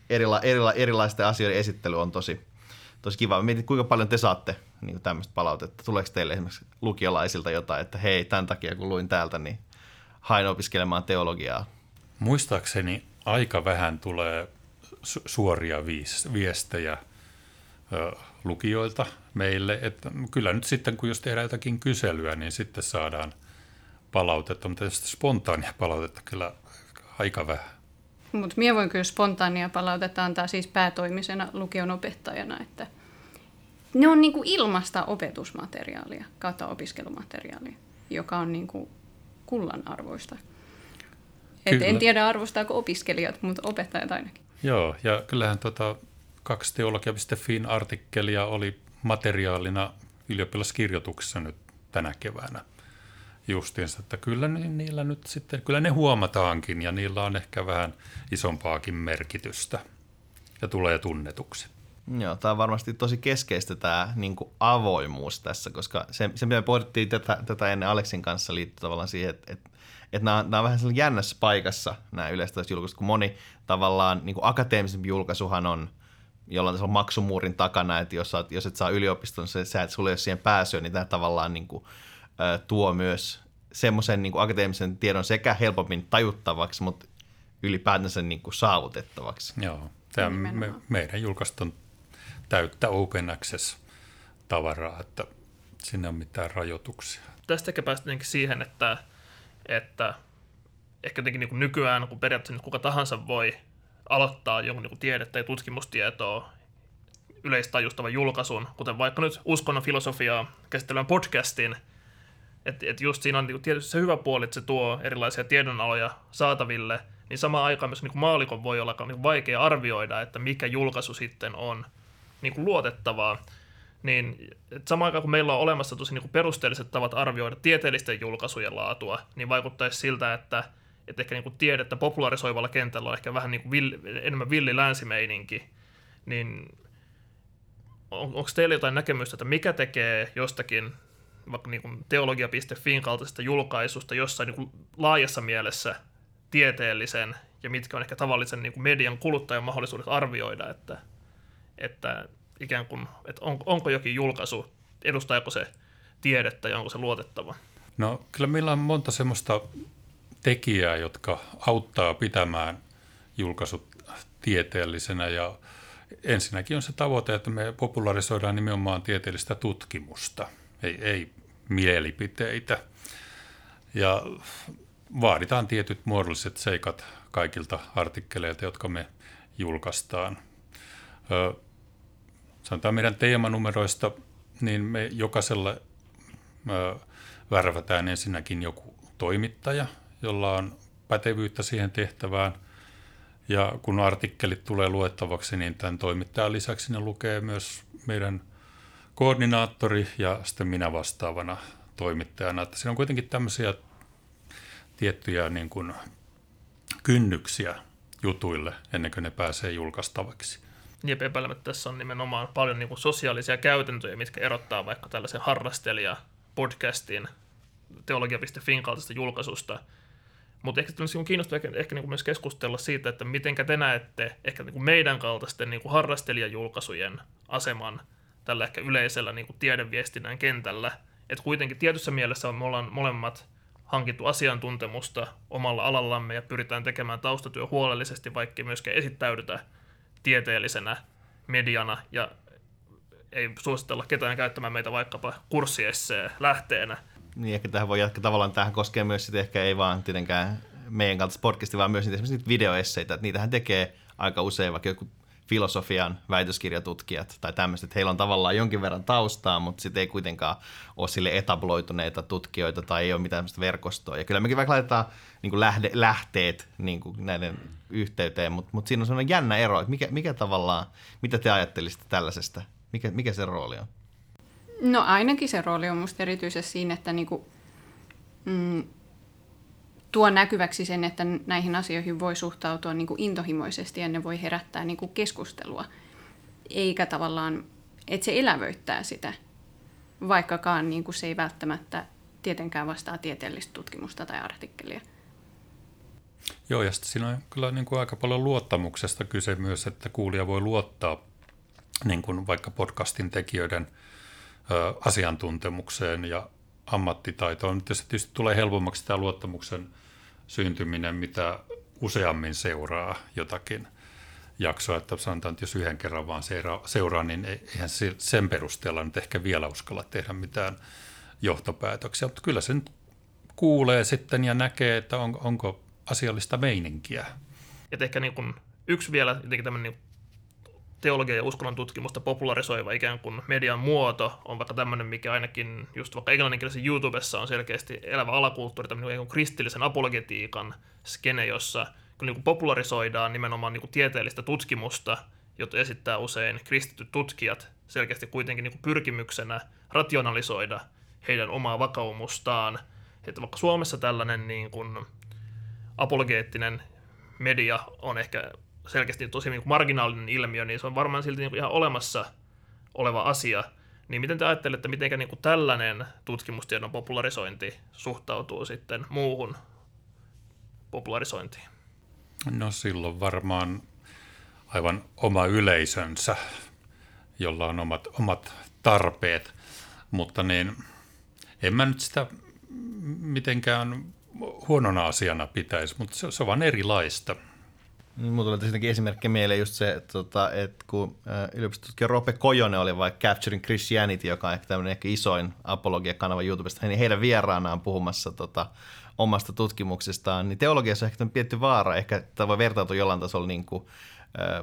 erila, erila, erilaisten asioiden esittely on tosi, tosi kiva. Mietin, kuinka paljon te saatte niin tämmöistä palautetta. Tuleeko teille esimerkiksi lukiolaisilta jotain, että hei, tämän takia kun luin täältä, niin hain opiskelemaan teologiaa? Muistaakseni aika vähän tulee su- suoria viestejä ö, lukijoilta meille. Että kyllä nyt sitten, kun jos tehdään jotakin kyselyä, niin sitten saadaan palautetta, mutta spontaania palautetta kyllä aika vähän. Mutta minä voin kyllä spontaania palautetta antaa siis päätoimisena lukion opettajana, että ne on niinku ilmasta opetusmateriaalia kautta opiskelumateriaalia, joka on niinku kullan arvoista. Et en tiedä arvostaako opiskelijat, mutta opettajat ainakin. Joo, ja kyllähän tota, kaksi teologia.fin artikkelia oli materiaalina ylioppilaskirjoituksessa nyt tänä keväänä justiinsa, että kyllä niillä nyt sitten, kyllä ne huomataankin ja niillä on ehkä vähän isompaakin merkitystä ja tulee tunnetuksi. Joo, tämä on varmasti tosi keskeistä tämä niin kuin avoimuus tässä, koska se, se mitä pohdittiin tätä, tätä ennen Aleksin kanssa liittyy tavallaan siihen, että, että, että nämä, nämä on vähän sellainen jännässä paikassa nämä yleistäisjulkaisut, kun moni tavallaan niin kuin akateemisen julkaisuhan on jollain tasolla maksumuurin takana, että jos, jos et saa yliopiston, se, sä et sulle siihen pääsyä, niin tämä tavallaan niin kuin, tuo myös semmoisen niin akateemisen tiedon sekä helpommin tajuttavaksi, mutta ylipäätänsä niin kuin saavutettavaksi. Joo, tämä me, meidän julkaistu on täyttä open access-tavaraa, että sinne on mitään rajoituksia. Tästä ehkä päästä siihen, että, että ehkä jotenkin niin kuin nykyään, kun periaatteessa nyt kuka tahansa voi aloittaa jonkun niin kuin tiede- tai tutkimustietoa yleistajustavan julkaisun, kuten vaikka nyt uskonnon filosofiaa käsittelevän podcastin – että et just siinä on niinku tietysti se hyvä puoli, että se tuo erilaisia tiedonaloja saataville, niin samaan aikaan myös niinku maalikon voi olla niinku vaikea arvioida, että mikä julkaisu sitten on niinku luotettavaa. Niin samaan aikaan kun meillä on olemassa tosi niinku perusteelliset tavat arvioida tieteellisten julkaisujen laatua, niin vaikuttaisi siltä, että, että ehkä niinku tiedettä popularisoivalla kentällä on ehkä vähän niinku villi, enemmän villi länsimeininki, niin on, onko teillä jotain näkemystä, että mikä tekee jostakin vaikka niin teologia.fin kaltaisesta julkaisusta jossain niin laajassa mielessä tieteellisen ja mitkä on ehkä tavallisen niin kuin median kuluttajan mahdollisuudet arvioida, että, että ikään kuin, että on, onko jokin julkaisu, edustaako se tiedettä ja onko se luotettava? No kyllä meillä on monta semmoista tekijää, jotka auttaa pitämään julkaisut tieteellisenä ja ensinnäkin on se tavoite, että me popularisoidaan nimenomaan tieteellistä tutkimusta, ei, ei mielipiteitä. Ja vaaditaan tietyt muodolliset seikat kaikilta artikkeleilta, jotka me julkaistaan. Sanotaan meidän teemanumeroista, niin me jokaiselle ö, värvätään ensinnäkin joku toimittaja, jolla on pätevyyttä siihen tehtävään. Ja kun artikkelit tulee luettavaksi, niin tämän toimittajan lisäksi ne lukee myös meidän koordinaattori ja sitten minä vastaavana toimittajana. Että siinä on kuitenkin tämmöisiä tiettyjä niin kuin kynnyksiä jutuille ennen kuin ne pääsee julkaistavaksi. Jep, epäilemättä tässä on nimenomaan paljon niin kuin sosiaalisia käytäntöjä, mitkä erottaa vaikka tällaisen harrastelija podcastin teologia.fin kaltaisesta julkaisusta. Mutta ehkä on kiinnostaa ehkä, ehkä niin kuin myös keskustella siitä, että miten te näette ehkä niin kuin meidän kaltaisten niin kuin harrastelijajulkaisujen aseman tällä ehkä yleisellä niin kuin tiedeviestinnän kentällä. Että kuitenkin tietyssä mielessä me ollaan molemmat hankittu asiantuntemusta omalla alallamme ja pyritään tekemään taustatyö huolellisesti, vaikka myöskään esittäydytä tieteellisenä mediana ja ei suositella ketään käyttämään meitä vaikkapa kurssiesseen lähteenä. Niin, ehkä tähän voi jatkaa tavallaan, tähän koskee myös sitten ehkä ei vaan tietenkään meidän kaltaista podcastia, vaan myös niitä, niitä videoesseitä, että niitähän tekee aika usein vaikka joku filosofian väitöskirjatutkijat tai tämmöiset, että heillä on tavallaan jonkin verran taustaa, mutta sitten ei kuitenkaan ole sille etabloituneita tutkijoita tai ei ole mitään verkostoa. Ja kyllä mekin vaikka laitetaan niin lähde, lähteet niin näiden yhteyteen, mutta, mutta siinä on sellainen jännä ero, että mikä, mikä tavallaan, mitä te ajattelisitte tällaisesta, mikä, mikä se rooli on? No ainakin se rooli on musta erityisesti siinä, että niinku, mm, tuo näkyväksi sen, että näihin asioihin voi suhtautua niin kuin intohimoisesti ja ne voi herättää niin kuin keskustelua. Eikä tavallaan, että se elävöittää sitä, vaikkakaan niin kuin se ei välttämättä tietenkään vastaa tieteellistä tutkimusta tai artikkelia. Joo, ja siinä on kyllä niin kuin aika paljon luottamuksesta kyse myös, että kuulija voi luottaa niin kuin vaikka podcastin tekijöiden ö, asiantuntemukseen ja ammattitaitoon. Tietysti, tietysti tulee helpommaksi tämä luottamuksen syntyminen, mitä useammin seuraa jotakin jaksoa, että sanotaan, että jos yhden kerran vaan seuraa, seuraa niin eihän sen perusteella nyt ehkä vielä uskalla tehdä mitään johtopäätöksiä, mutta kyllä sen kuulee sitten ja näkee, että on, onko asiallista meininkiä. Et ehkä niin kun yksi vielä jotenkin tämmöinen niin teologia ja uskonnon tutkimusta popularisoiva ikään kuin median muoto on vaikka tämmöinen, mikä ainakin just vaikka englanninkielisessä YouTubessa on selkeästi elävä alakulttuuri, tämmöinen niin kristillisen apologetiikan skene, jossa niin kuin popularisoidaan nimenomaan niin kuin tieteellistä tutkimusta, jota esittää usein kristityt tutkijat selkeästi kuitenkin niin kuin pyrkimyksenä rationalisoida heidän omaa vakaumustaan. Että vaikka Suomessa tällainen niin kuin apologeettinen media on ehkä selkeästi tosi niin kuin marginaalinen ilmiö, niin se on varmaan silti niin kuin ihan olemassa oleva asia. Niin miten te ajattelette, miten niin kuin tällainen tutkimustiedon popularisointi suhtautuu sitten muuhun popularisointiin? No silloin varmaan aivan oma yleisönsä, jolla on omat, omat tarpeet, mutta niin en mä nyt sitä mitenkään huonona asiana pitäisi, mutta se, se on vaan erilaista. Niin, Mulla tulee tietenkin esimerkki mieleen just se, että, tota, että kun yliopistotutkija Rope Kojonen oli vaikka Capturing Christianity, joka on ehkä tämmöinen ehkä isoin apologia-kanava YouTubesta, niin heidän vieraanaan puhumassa tota, omasta tutkimuksestaan, niin teologiassa on ehkä tietty vaara, ehkä tämä voi vertautua jollain tasolla niin kuin,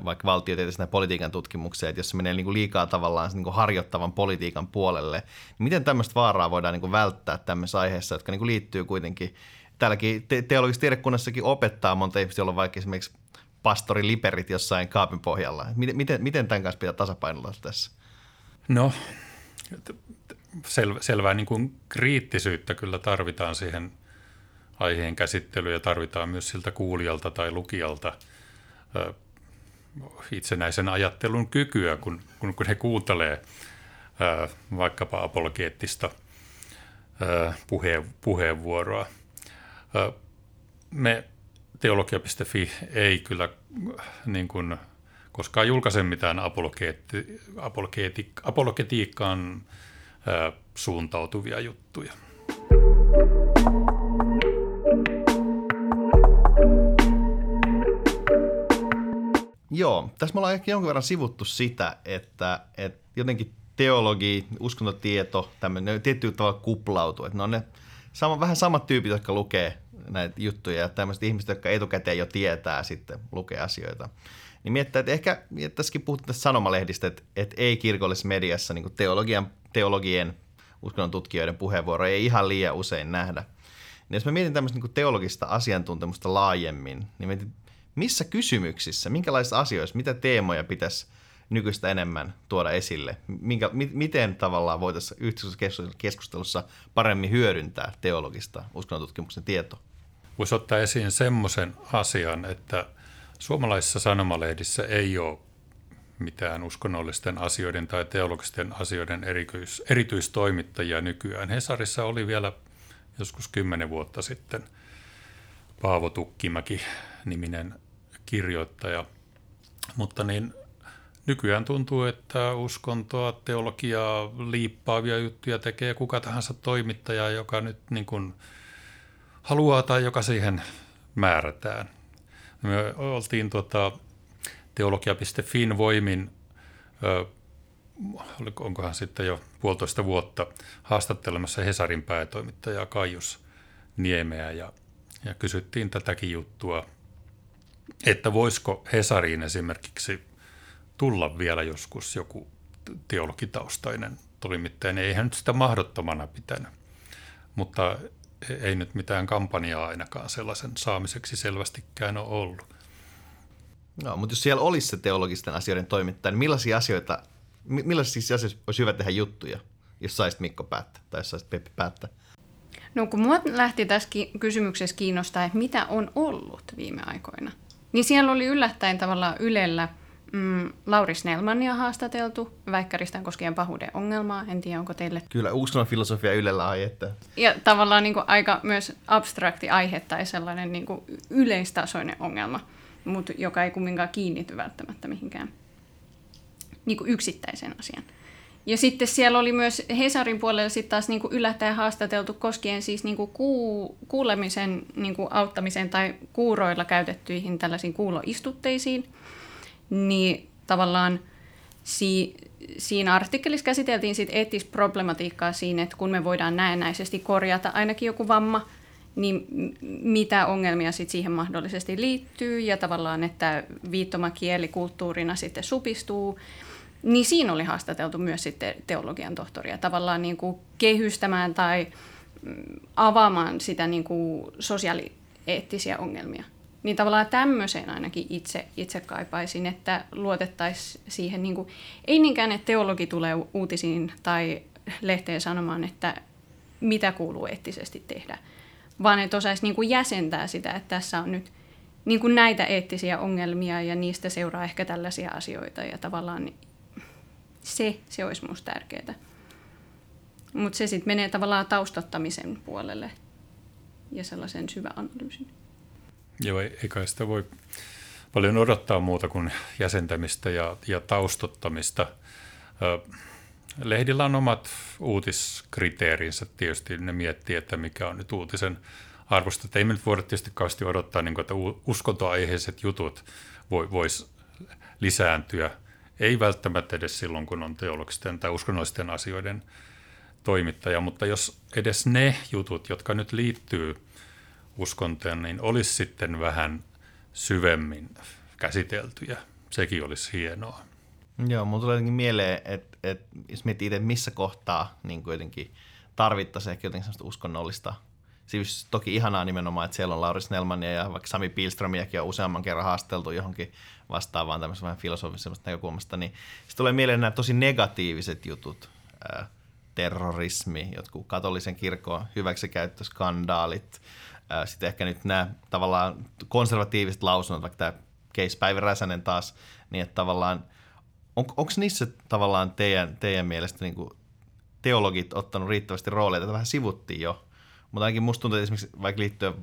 vaikka valtiotieteellisenä politiikan tutkimukseen, että jos se menee niin kuin liikaa tavallaan niin kuin harjoittavan politiikan puolelle, niin miten tämmöistä vaaraa voidaan niin kuin välttää tämmöisessä aiheessa, jotka niin kuin liittyy kuitenkin täälläkin te- teologisessa tiedekunnassakin opettaa monta ihmistä, joilla on vaikka esimerkiksi pastori Liperit jossain kaapin pohjalla. Miten, miten, miten tämän kanssa pitää tasapainolla tässä? No, sel, selvää niin kuin kriittisyyttä kyllä tarvitaan siihen aiheen käsittelyyn ja tarvitaan myös siltä kuulijalta tai lukijalta itsenäisen ajattelun kykyä, kun, kun, kun he kuuntelee ö, vaikkapa apologeettista ö, puhe, puheenvuoroa. Me teologia.fi ei kyllä niin kuin, koskaan julkaise mitään apologeetti, apologeeti, apologetiikkaan ää, suuntautuvia juttuja. Joo, tässä me ollaan ehkä jonkin verran sivuttu sitä, että, että jotenkin teologi, uskontotieto, tämmöinen tietyllä tavalla kuplautuu. Että ne on ne sama, vähän samat tyypit, jotka lukee näitä juttuja ja tämmöiset ihmiset, jotka etukäteen jo tietää sitten lukea asioita. Niin miettii, että ehkä tässäkin puhutaan tästä sanomalehdistä, että, että ei kirkollisessa mediassa niin teologian, teologien, uskonnon tutkijoiden puheenvuoroja ei ihan liian usein nähdä. Niin jos mä mietin tämmöistä niin teologista asiantuntemusta laajemmin, niin mietin, missä kysymyksissä, minkälaisissa asioissa, mitä teemoja pitäisi nykyistä enemmän tuoda esille? Minkä, mi, miten tavallaan voitaisiin yhteiskunnallisessa keskustelussa paremmin hyödyntää teologista uskonnontutkimuksen tietoa? Voisi ottaa esiin semmoisen asian, että suomalaisissa sanomalehdissä ei ole mitään uskonnollisten asioiden tai teologisten asioiden erityis, erityistoimittajia nykyään. Hesarissa oli vielä joskus kymmenen vuotta sitten Paavo Tukkimäki-niminen kirjoittaja. Mutta niin nykyään tuntuu, että uskontoa, teologiaa, liippaavia juttuja tekee kuka tahansa toimittaja, joka nyt niin kuin haluaa tai joka siihen määrätään. Me oltiin tuota, teologia.fin voimin, ö, onkohan sitten jo puolitoista vuotta, haastattelemassa Hesarin päätoimittajaa Kaius Niemeä ja, ja kysyttiin tätäkin juttua, että voisiko Hesariin esimerkiksi tulla vielä joskus joku teologitaustainen toimittaja. Eihän nyt sitä mahdottomana pitänyt, mutta ei nyt mitään kampanjaa ainakaan sellaisen saamiseksi selvästikään ole ollut. No, mutta jos siellä olisi se teologisten asioiden toimittaja, niin millaisia asioita, millaisia siis asioita olisi hyvä tehdä juttuja, jos saisit Mikko päättää tai jos saisit Peppi päättää? No kun mua lähti tässä kysymyksessä kiinnostaa, että mitä on ollut viime aikoina, niin siellä oli yllättäen tavallaan Ylellä – mm, Lauri Snellmania haastateltu väikkäristään koskien pahuuden ongelmaa. En tiedä, onko teille... Kyllä, uskonnon filosofia Ylellä aihetta. Ja tavallaan niin kuin, aika myös abstrakti aihe tai sellainen niin kuin, yleistasoinen ongelma, mutta joka ei kumminkaan kiinnity välttämättä mihinkään niin kuin yksittäisen asian. Ja sitten siellä oli myös Hesarin puolella sitten taas niin kuin yllättäen haastateltu koskien siis niin kuin kuu, kuulemisen niin kuin auttamisen tai kuuroilla käytettyihin tällaisiin kuuloistutteisiin – niin tavallaan si, siinä artikkelissa käsiteltiin sit eettistä problematiikkaa siinä, että kun me voidaan näennäisesti korjata ainakin joku vamma, niin mitä ongelmia sit siihen mahdollisesti liittyy ja tavallaan, että viittomakieli kulttuurina sitten supistuu. Niin siinä oli haastateltu myös sitten teologian tohtoria tavallaan niin kuin kehystämään tai mm, avaamaan sitä niin kuin sosiaalieettisiä ongelmia. Niin tavallaan tämmöiseen ainakin itse, itse kaipaisin, että luotettaisiin siihen, niin kuin, ei niinkään, että teologi tulee uutisiin tai lehteen sanomaan, että mitä kuuluu eettisesti tehdä, vaan että osaisi niin kuin jäsentää sitä, että tässä on nyt niin kuin näitä eettisiä ongelmia ja niistä seuraa ehkä tällaisia asioita ja tavallaan se, se olisi minusta tärkeää. Mutta se sitten menee tavallaan taustottamisen puolelle ja sellaisen syvä analyysin. Joo, eikä sitä voi paljon odottaa muuta kuin jäsentämistä ja, ja taustottamista. Lehdillä on omat uutiskriteerinsä tietysti. Ne miettii, että mikä on nyt uutisen arvosta. Ei me nyt voida tietysti kauheasti odottaa, niin kuin, että uskontoaiheiset jutut vois lisääntyä. Ei välttämättä edes silloin, kun on teologisten tai uskonnollisten asioiden toimittaja, mutta jos edes ne jutut, jotka nyt liittyy uskontoja, niin olisi sitten vähän syvemmin käsiteltyjä. Sekin olisi hienoa. Joo, mulla tulee jotenkin mieleen, että, että jos miettii itse missä kohtaa niin jotenkin tarvittaisiin ehkä jotenkin sellaista uskonnollista Siis toki ihanaa nimenomaan, että siellä on Lauri Snellmania ja vaikka Sami Pilströmiäkin on useamman kerran haasteltu johonkin vastaavaan tämmöisestä vähän filosofisesta näkökulmasta, niin se tulee mieleen nämä tosi negatiiviset jutut. Terrorismi, jotkut katolisen kirkon hyväksikäyttöskandaalit, sitten ehkä nyt nämä tavallaan konservatiiviset lausunnot, vaikka tämä Case Päivi Räsänen taas, niin että tavallaan, on, onko niissä tavallaan teidän, teidän mielestä niin kuin teologit ottanut riittävästi roolia, tätä vähän sivuttiin jo, mutta ainakin musta tuntuu, että esimerkiksi vaikka liittyen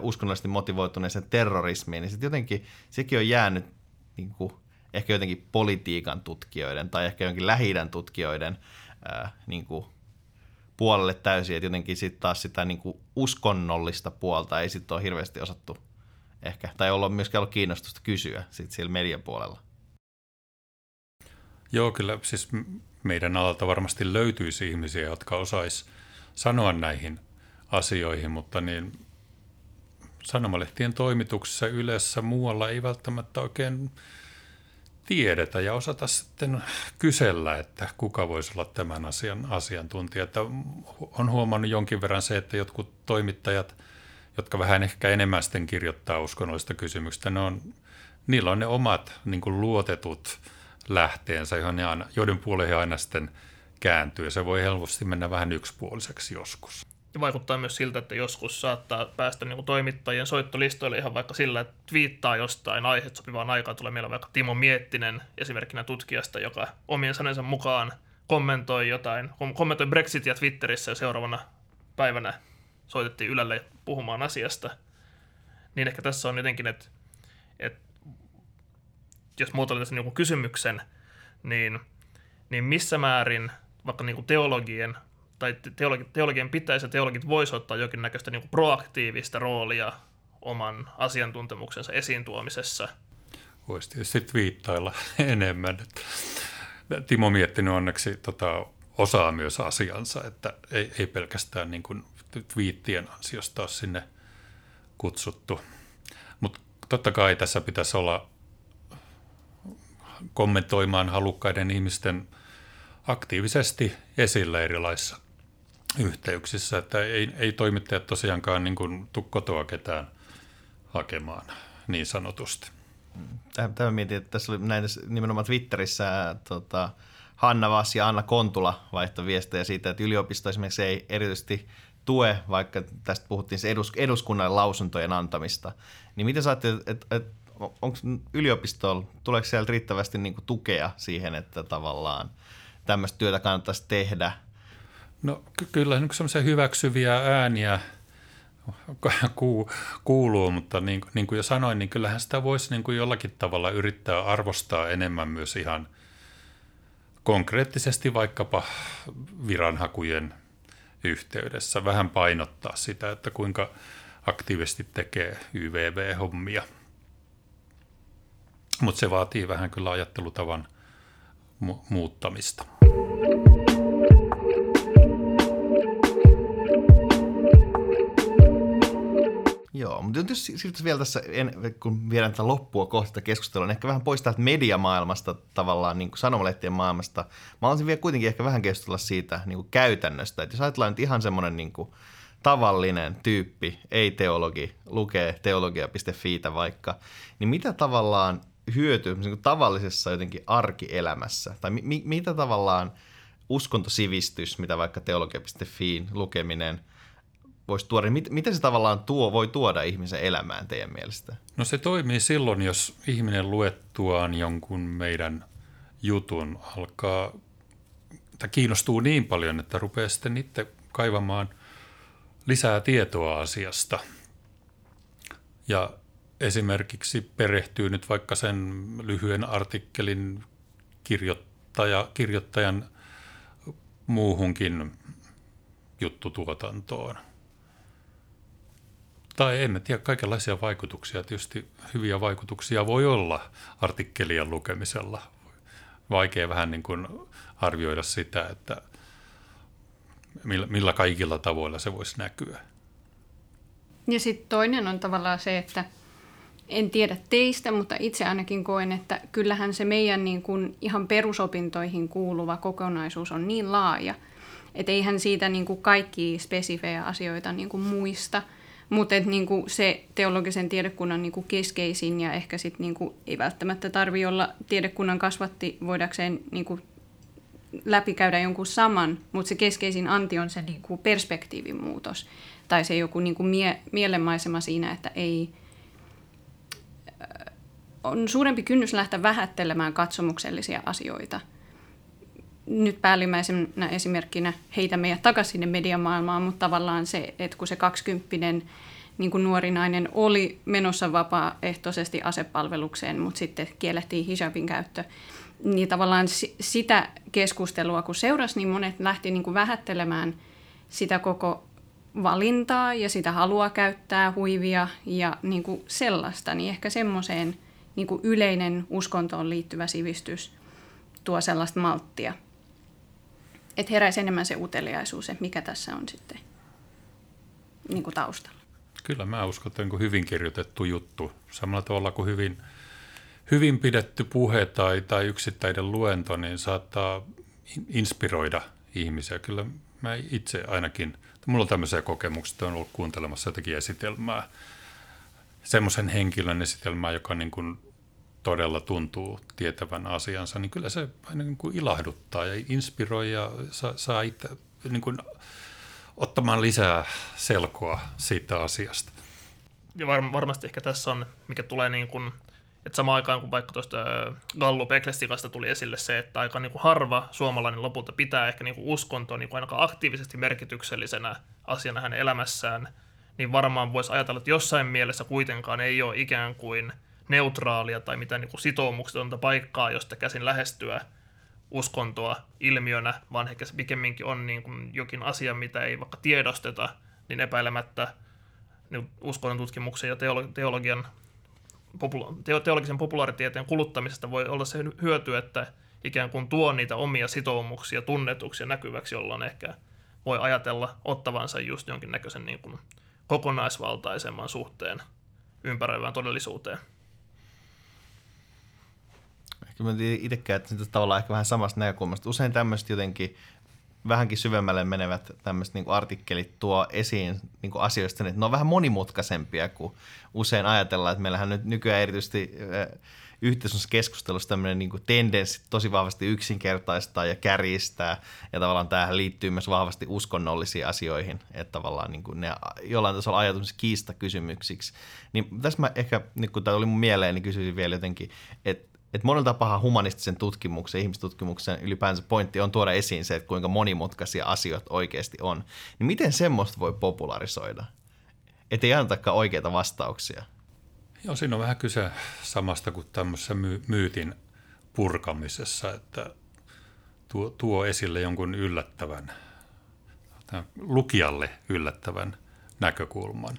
uskonnollisesti motivoituneeseen terrorismiin, niin sitten jotenkin sekin on jäänyt niin kuin, ehkä jotenkin politiikan tutkijoiden tai ehkä jonkin lähi tutkijoiden ää, niin kuin, puolelle täysin, että jotenkin sitten taas sitä niin kuin uskonnollista puolta ei sitten ole hirveästi osattu ehkä, tai olla myöskään ollut kiinnostusta kysyä sitten siellä median puolella. Joo, kyllä siis meidän alalta varmasti löytyisi ihmisiä, jotka osais sanoa näihin asioihin, mutta niin sanomalehtien toimituksessa yleensä muualla ei välttämättä oikein tiedetä ja osata sitten kysellä, että kuka voisi olla tämän asian asiantuntija. Että on huomannut jonkin verran se, että jotkut toimittajat, jotka vähän ehkä enemmän sitten kirjoittaa uskonnollista kysymyksistä, ne on, niillä on ne omat niin kuin luotetut lähteensä, johon ne aina, joiden puoleen aina sitten kääntyy. Ja se voi helposti mennä vähän yksipuoliseksi joskus. Vaikuttaa myös siltä, että joskus saattaa päästä niin kuin toimittajien soittolistoille ihan vaikka sillä, että twiittaa jostain aiheet sopivaan aikaan. Tulee meillä vaikka Timo Miettinen esimerkkinä tutkijasta, joka omien sanensa mukaan kommentoi jotain, kommentoi Brexitia Twitterissä ja seuraavana päivänä soitettiin Ylelle puhumaan asiasta. Niin ehkä tässä on jotenkin, että, että jos muotoilen tässä niin kysymyksen, niin, niin missä määrin vaikka niin teologien tai teologi, teologien pitäisi ja teologit voisi ottaa jonkinnäköistä niin proaktiivista roolia oman asiantuntemuksensa esiin tuomisessa. Voisi tietysti viittailla *laughs* enemmän. Timo miettinyt onneksi tota, osaa myös asiansa, että ei, ei pelkästään niin kuin viittien ansiosta ole sinne kutsuttu. Mutta totta kai tässä pitäisi olla kommentoimaan halukkaiden ihmisten aktiivisesti esillä erilaisissa yhteyksissä, että ei, ei toimittajat tosiaankaan niin kuin tuu kotoa ketään hakemaan niin sanotusti. Tämä mietin, että tässä oli näin nimenomaan Twitterissä tota, Hanna Vass ja Anna Kontula vaihtoi viestejä siitä, että yliopisto esimerkiksi ei erityisesti tue, vaikka tästä puhuttiin edus, eduskunnan lausuntojen antamista. Niin miten sä että, että, että onko yliopistolla, tuleeko sieltä riittävästi niin tukea siihen, että tavallaan tämmöistä työtä kannattaisi tehdä? No ky- kyllä niin semmoisia hyväksyviä ääniä *laughs* kuuluu, mutta niin, niin kuin jo sanoin, niin kyllähän sitä voisi niin kuin jollakin tavalla yrittää arvostaa enemmän myös ihan konkreettisesti vaikkapa viranhakujen yhteydessä. Vähän painottaa sitä, että kuinka aktiivisesti tekee YVV-hommia. Mutta se vaatii vähän kyllä ajattelutavan mu- muuttamista. Joo, mutta jos siirtyisi vielä tässä, en, kun viedään tätä loppua kohta keskustelua, niin ehkä vähän pois täältä mediamaailmasta tavallaan, niin kuin sanomalehtien maailmasta. Mä haluaisin vielä kuitenkin ehkä vähän keskustella siitä niin kuin käytännöstä. Että jos ajatellaan nyt ihan semmoinen niin kuin tavallinen tyyppi, ei-teologi, lukee teologia.fiitä vaikka, niin mitä tavallaan hyötyy niin kuin tavallisessa jotenkin arkielämässä? Tai mi- mitä tavallaan uskontosivistys, mitä vaikka teologia.fiin lukeminen – voisi tuoda, niin mit, miten se tavallaan tuo, voi tuoda ihmisen elämään teidän mielestä? No se toimii silloin, jos ihminen luettuaan jonkun meidän jutun alkaa, tai kiinnostuu niin paljon, että rupeaa sitten itse kaivamaan lisää tietoa asiasta. Ja esimerkiksi perehtyy nyt vaikka sen lyhyen artikkelin kirjoittaja, kirjoittajan muuhunkin juttutuotantoon – tai emme tiedä, kaikenlaisia vaikutuksia. Tietysti hyviä vaikutuksia voi olla artikkelien lukemisella. Vaikea vähän niin kuin arvioida sitä, että millä, millä kaikilla tavoilla se voisi näkyä. Ja sitten toinen on tavallaan se, että en tiedä teistä, mutta itse ainakin koen, että kyllähän se meidän niin kuin ihan perusopintoihin kuuluva kokonaisuus on niin laaja, että eihän siitä niin kuin kaikki spesifejä asioita niin kuin muista – mutta niinku se teologisen tiedekunnan niinku keskeisin ja ehkä sit niinku, ei välttämättä tarvi olla tiedekunnan kasvatti voidakseen niinku läpikäydä jonkun saman, mutta se keskeisin anti on se niinku perspektiivin muutos. Tai se joku niinku mie- mielenmaisema siinä, että ei, on suurempi kynnys lähteä vähättelemään katsomuksellisia asioita – nyt päällimmäisenä esimerkkinä heitä meidät takaisin sinne mediamaailmaan, mutta tavallaan se, että kun se kaksikymppinen niin kuin nuori nainen oli menossa vapaaehtoisesti asepalvelukseen, mutta sitten kiellettiin hijabin käyttö, niin tavallaan sitä keskustelua kun seurasi, niin monet lähti niin kuin vähättelemään sitä koko valintaa ja sitä halua käyttää huivia ja niin kuin sellaista, niin ehkä semmoiseen niin kuin yleinen uskontoon liittyvä sivistys tuo sellaista malttia että heräisi enemmän se uteliaisuus, että mikä tässä on sitten niin kuin taustalla. Kyllä mä uskon, että on hyvin kirjoitettu juttu. Samalla tavalla kuin hyvin, hyvin pidetty puhe tai, tai yksittäinen luento, niin saattaa inspiroida ihmisiä. Kyllä mä itse ainakin, mulla on tämmöisiä kokemuksia, että on ollut kuuntelemassa jotakin esitelmää, semmoisen henkilön esitelmää, joka niin kuin todella tuntuu tietävän asiansa, niin kyllä se aina niin kuin ilahduttaa ja inspiroi ja saa, saa itse niin kuin ottamaan lisää selkoa siitä asiasta. Ja var, varmasti ehkä tässä on, mikä tulee niin kuin että samaan aikaan kun vaikka tuosta Gallup tuli esille se, että aika niin kuin harva suomalainen lopulta pitää ehkä niin kuin uskontoa niin kuin ainakaan aktiivisesti merkityksellisenä asiana hänen elämässään, niin varmaan voisi ajatella, että jossain mielessä kuitenkaan ei ole ikään kuin neutraalia tai mitään niin kuin sitoumuksetonta paikkaa, josta käsin lähestyä uskontoa ilmiönä, vaan ehkä se pikemminkin on niin kuin jokin asia, mitä ei vaikka tiedosteta, niin – niin uskonnon tutkimuksen ja teologian, teologisen populaaritieteen kuluttamisesta voi olla se hyöty, että ikään kuin tuo niitä omia sitoumuksia tunnetuksia näkyväksi, jolloin ehkä voi ajatella ottavansa just jonkinnäköisen niin kuin kokonaisvaltaisemman suhteen ympäröivään todellisuuteen. Ehkä mä itsekään, että tavallaan ehkä vähän samasta näkökulmasta. Usein tämmöiset jotenkin vähänkin syvemmälle menevät tämmöiset niin artikkelit tuo esiin niin kuin asioista, että ne on vähän monimutkaisempia kuin usein ajatellaan, että meillähän nyt nykyään erityisesti yhteiskunnassa keskustelussa tämmöinen niin kuin tendenssi tosi vahvasti yksinkertaistaa ja kärjistää, ja tavallaan tämähän liittyy myös vahvasti uskonnollisiin asioihin, että tavallaan niin kuin ne jollain tasolla ajatus kiistakysymyksiksi. Niin tässä mä ehkä, niin kun tämä oli mun mieleen, niin kysyisin vielä jotenkin, että että monella tapaa humanistisen tutkimuksen, ihmistutkimuksen ylipäänsä pointti on tuoda esiin se, että kuinka monimutkaisia asioita oikeasti on. Niin miten semmoista voi popularisoida? Että ei annetakaan oikeita vastauksia. Joo, siinä on vähän kyse samasta kuin tämmöisessä my- myytin purkamisessa, että tuo, tuo esille jonkun yllättävän, lukijalle yllättävän näkökulman.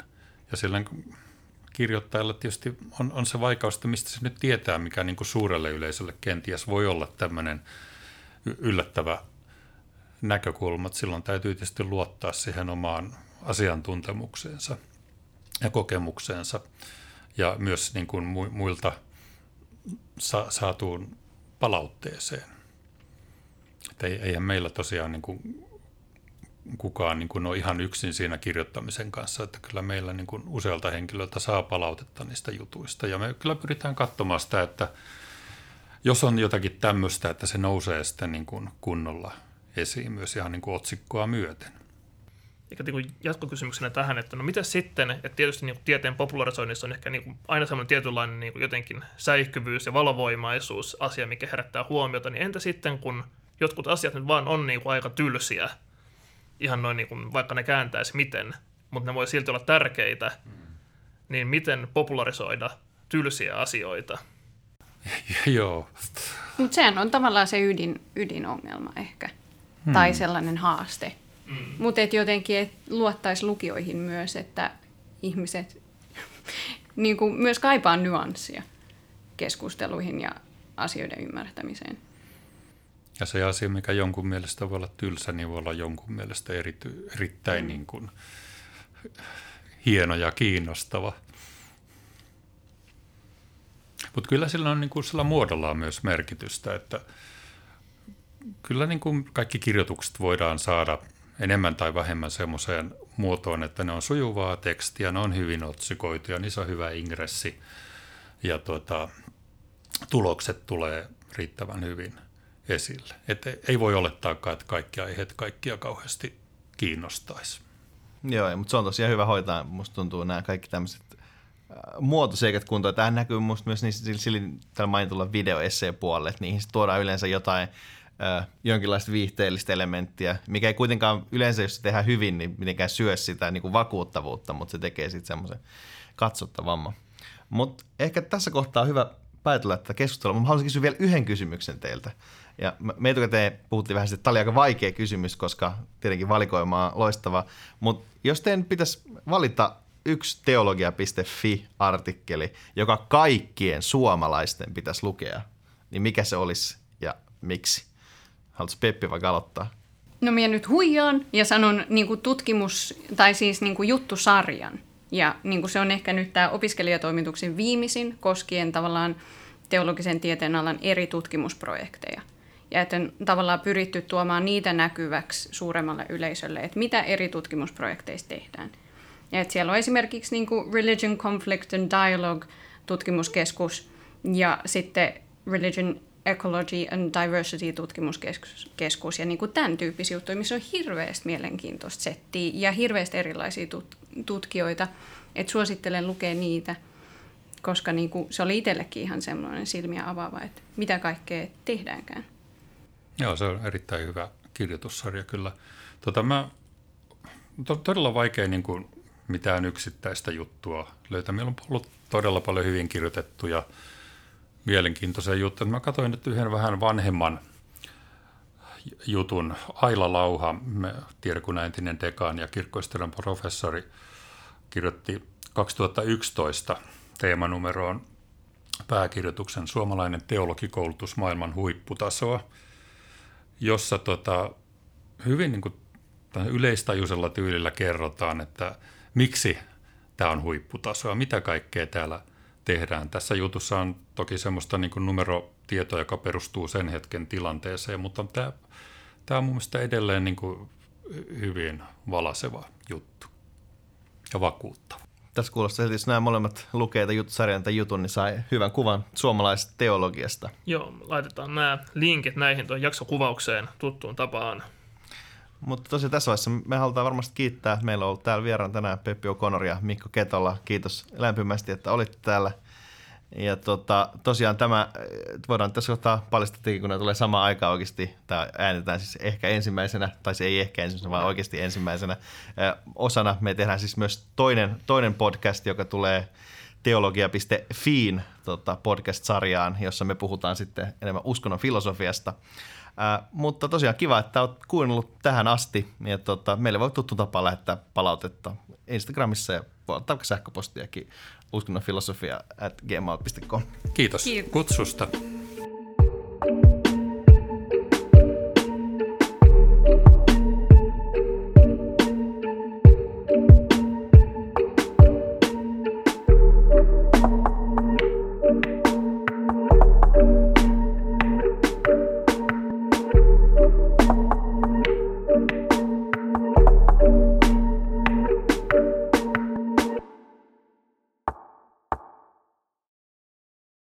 Ja silloin kirjoittajalla tietysti on, on se vaikaus, että mistä se nyt tietää, mikä niin kuin suurelle yleisölle kenties voi olla tämmöinen yllättävä näkökulma. Silloin täytyy tietysti luottaa siihen omaan asiantuntemukseensa ja kokemukseensa ja myös niin kuin muilta sa- saatuun palautteeseen. Että eihän meillä tosiaan niin kuin kukaan niin kuin ole ihan yksin siinä kirjoittamisen kanssa, että kyllä meillä niin kuin usealta henkilöltä saa palautetta niistä jutuista. Ja me kyllä pyritään katsomaan sitä, että jos on jotakin tämmöistä, että se nousee sitten niin kuin kunnolla esiin myös ihan niin kuin otsikkoa myöten. Eikä niin jatkokysymyksenä tähän, että no mitä sitten, että tietysti niin kuin tieteen popularisoinnissa on ehkä niin kuin aina semmoinen tietynlainen niin kuin jotenkin säihkyvyys ja valovoimaisuus asia, mikä herättää huomiota, niin entä sitten kun jotkut asiat nyt vaan on niin kuin aika tylsiä, ihan noin niin kuin, vaikka ne kääntäisi miten, mutta ne voi silti olla tärkeitä, mm. niin miten popularisoida tylsiä asioita? *laughs* Joo. Mutta sehän on tavallaan se ydin, ydinongelma ehkä, hmm. tai sellainen haaste. Hmm. Mutta et jotenkin et luottaisi lukioihin myös, että ihmiset *laughs* niin kuin myös kaipaa nyanssia keskusteluihin ja asioiden ymmärtämiseen. Ja se asia, mikä jonkun mielestä voi olla tylsä, niin voi olla jonkun mielestä erity, erittäin niin kuin, hieno ja kiinnostava. Mutta kyllä sillä on niin kuin, sillä muodolla on myös merkitystä, että kyllä niin kuin kaikki kirjoitukset voidaan saada enemmän tai vähemmän semmoiseen muotoon, että ne on sujuvaa tekstiä, ne on hyvin otsikoituja, niissä on hyvä ingressi ja tuota, tulokset tulee riittävän hyvin – esille. Että ei voi olettaakaan, että kaikki aiheet kaikkia kauheasti kiinnostaisi. Joo, mutta se on tosiaan hyvä hoitaa. Musta tuntuu nämä kaikki tämmöiset äh, muotoseikat kuntoon. Tähän näkyy musta myös niissä, sillä mainitulla videoesseen että niihin tuodaan yleensä jotain äh, jonkinlaista viihteellistä elementtiä, mikä ei kuitenkaan yleensä, jos se tehdään hyvin, niin mitenkään syö sitä niin kuin vakuuttavuutta, mutta se tekee sitten semmoisen katsottavamman. Mutta ehkä tässä kohtaa on hyvä päätellä tätä keskustelua. Mä haluaisin kysyä vielä yhden kysymyksen teiltä. Ja me etukäteen puhuttiin vähän, että tämä oli aika vaikea kysymys, koska tietenkin valikoima on loistava. Mutta jos teidän pitäisi valita yksi teologia.fi-artikkeli, joka kaikkien suomalaisten pitäisi lukea, niin mikä se olisi ja miksi? Haluatko Peppi vaikka aloittaa? No minä nyt huijaan ja sanon niin tutkimus, tai siis niin juttusarjan. Ja niin se on ehkä nyt tämä opiskelijatoimituksen viimeisin koskien tavallaan teologisen tieteen alan eri tutkimusprojekteja ja että tavallaan pyritty tuomaan niitä näkyväksi suuremmalle yleisölle, että mitä eri tutkimusprojekteissa tehdään. Ja että siellä on esimerkiksi niin kuin Religion, Conflict and Dialogue tutkimuskeskus ja sitten Religion, Ecology and Diversity tutkimuskeskus ja niin kuin tämän tyyppisiä juttuja, missä on hirveästi mielenkiintoista settiä ja hirveästi erilaisia tut- tutkijoita. Että suosittelen lukea niitä. koska niin kuin, se oli itsellekin ihan semmoinen silmiä avaava, että mitä kaikkea tehdäänkään. Joo, se on erittäin hyvä kirjoitussarja kyllä. Tota, mä, to, todella vaikea niin kuin mitään yksittäistä juttua löytää. Meillä on ollut todella paljon hyvin kirjoitettuja mielenkiintoisia juttuja. Mä katsoin nyt yhden vähän vanhemman jutun. Aila Lauha, tiedekunnan entinen dekaan ja kirkkoistelun professori, kirjoitti 2011 teemanumeroon pääkirjoituksen Suomalainen teologikoulutus maailman huipputasoa, jossa tota, hyvin niin kuin yleistajuisella tyylillä kerrotaan, että miksi tämä on huipputasoa, mitä kaikkea täällä tehdään. Tässä jutussa on toki semmoista niin kuin numerotietoa, joka perustuu sen hetken tilanteeseen, mutta tämä, tämä on mun mielestä edelleen niin kuin hyvin valaseva juttu ja vakuuttava. Tässä kuulostaa, että jos nämä molemmat lukee tämän sarjan tai jutun, niin sai hyvän kuvan suomalaisesta teologiasta. Joo, laitetaan nämä linkit näihin tuon jaksokuvaukseen tuttuun tapaan. Mutta tosiaan tässä vaiheessa me halutaan varmasti kiittää. Meillä on ollut täällä vieraan tänään Peppi O'Connor ja Mikko Ketola. Kiitos lämpimästi, että olitte täällä. Ja tota, tosiaan tämä, voidaan tässä kohtaa paljastaa, kun ne tulee sama aika oikeasti, tämä äänitetään siis ehkä ensimmäisenä, tai se ei ehkä ensimmäisenä, vaan oikeasti ensimmäisenä osana. Me tehdään siis myös toinen, toinen podcast, joka tulee teologia.fiin tota, podcast-sarjaan, jossa me puhutaan sitten enemmän uskonnon filosofiasta. Ää, mutta tosiaan kiva, että olet kuunnellut tähän asti. Ja tota, meille voi tuttu tapa lähettää palautetta Instagramissa ja voi ottaa sähköpostiakin uskonnonfilosofia at gmail.com. Kiitos Kiitos kutsusta.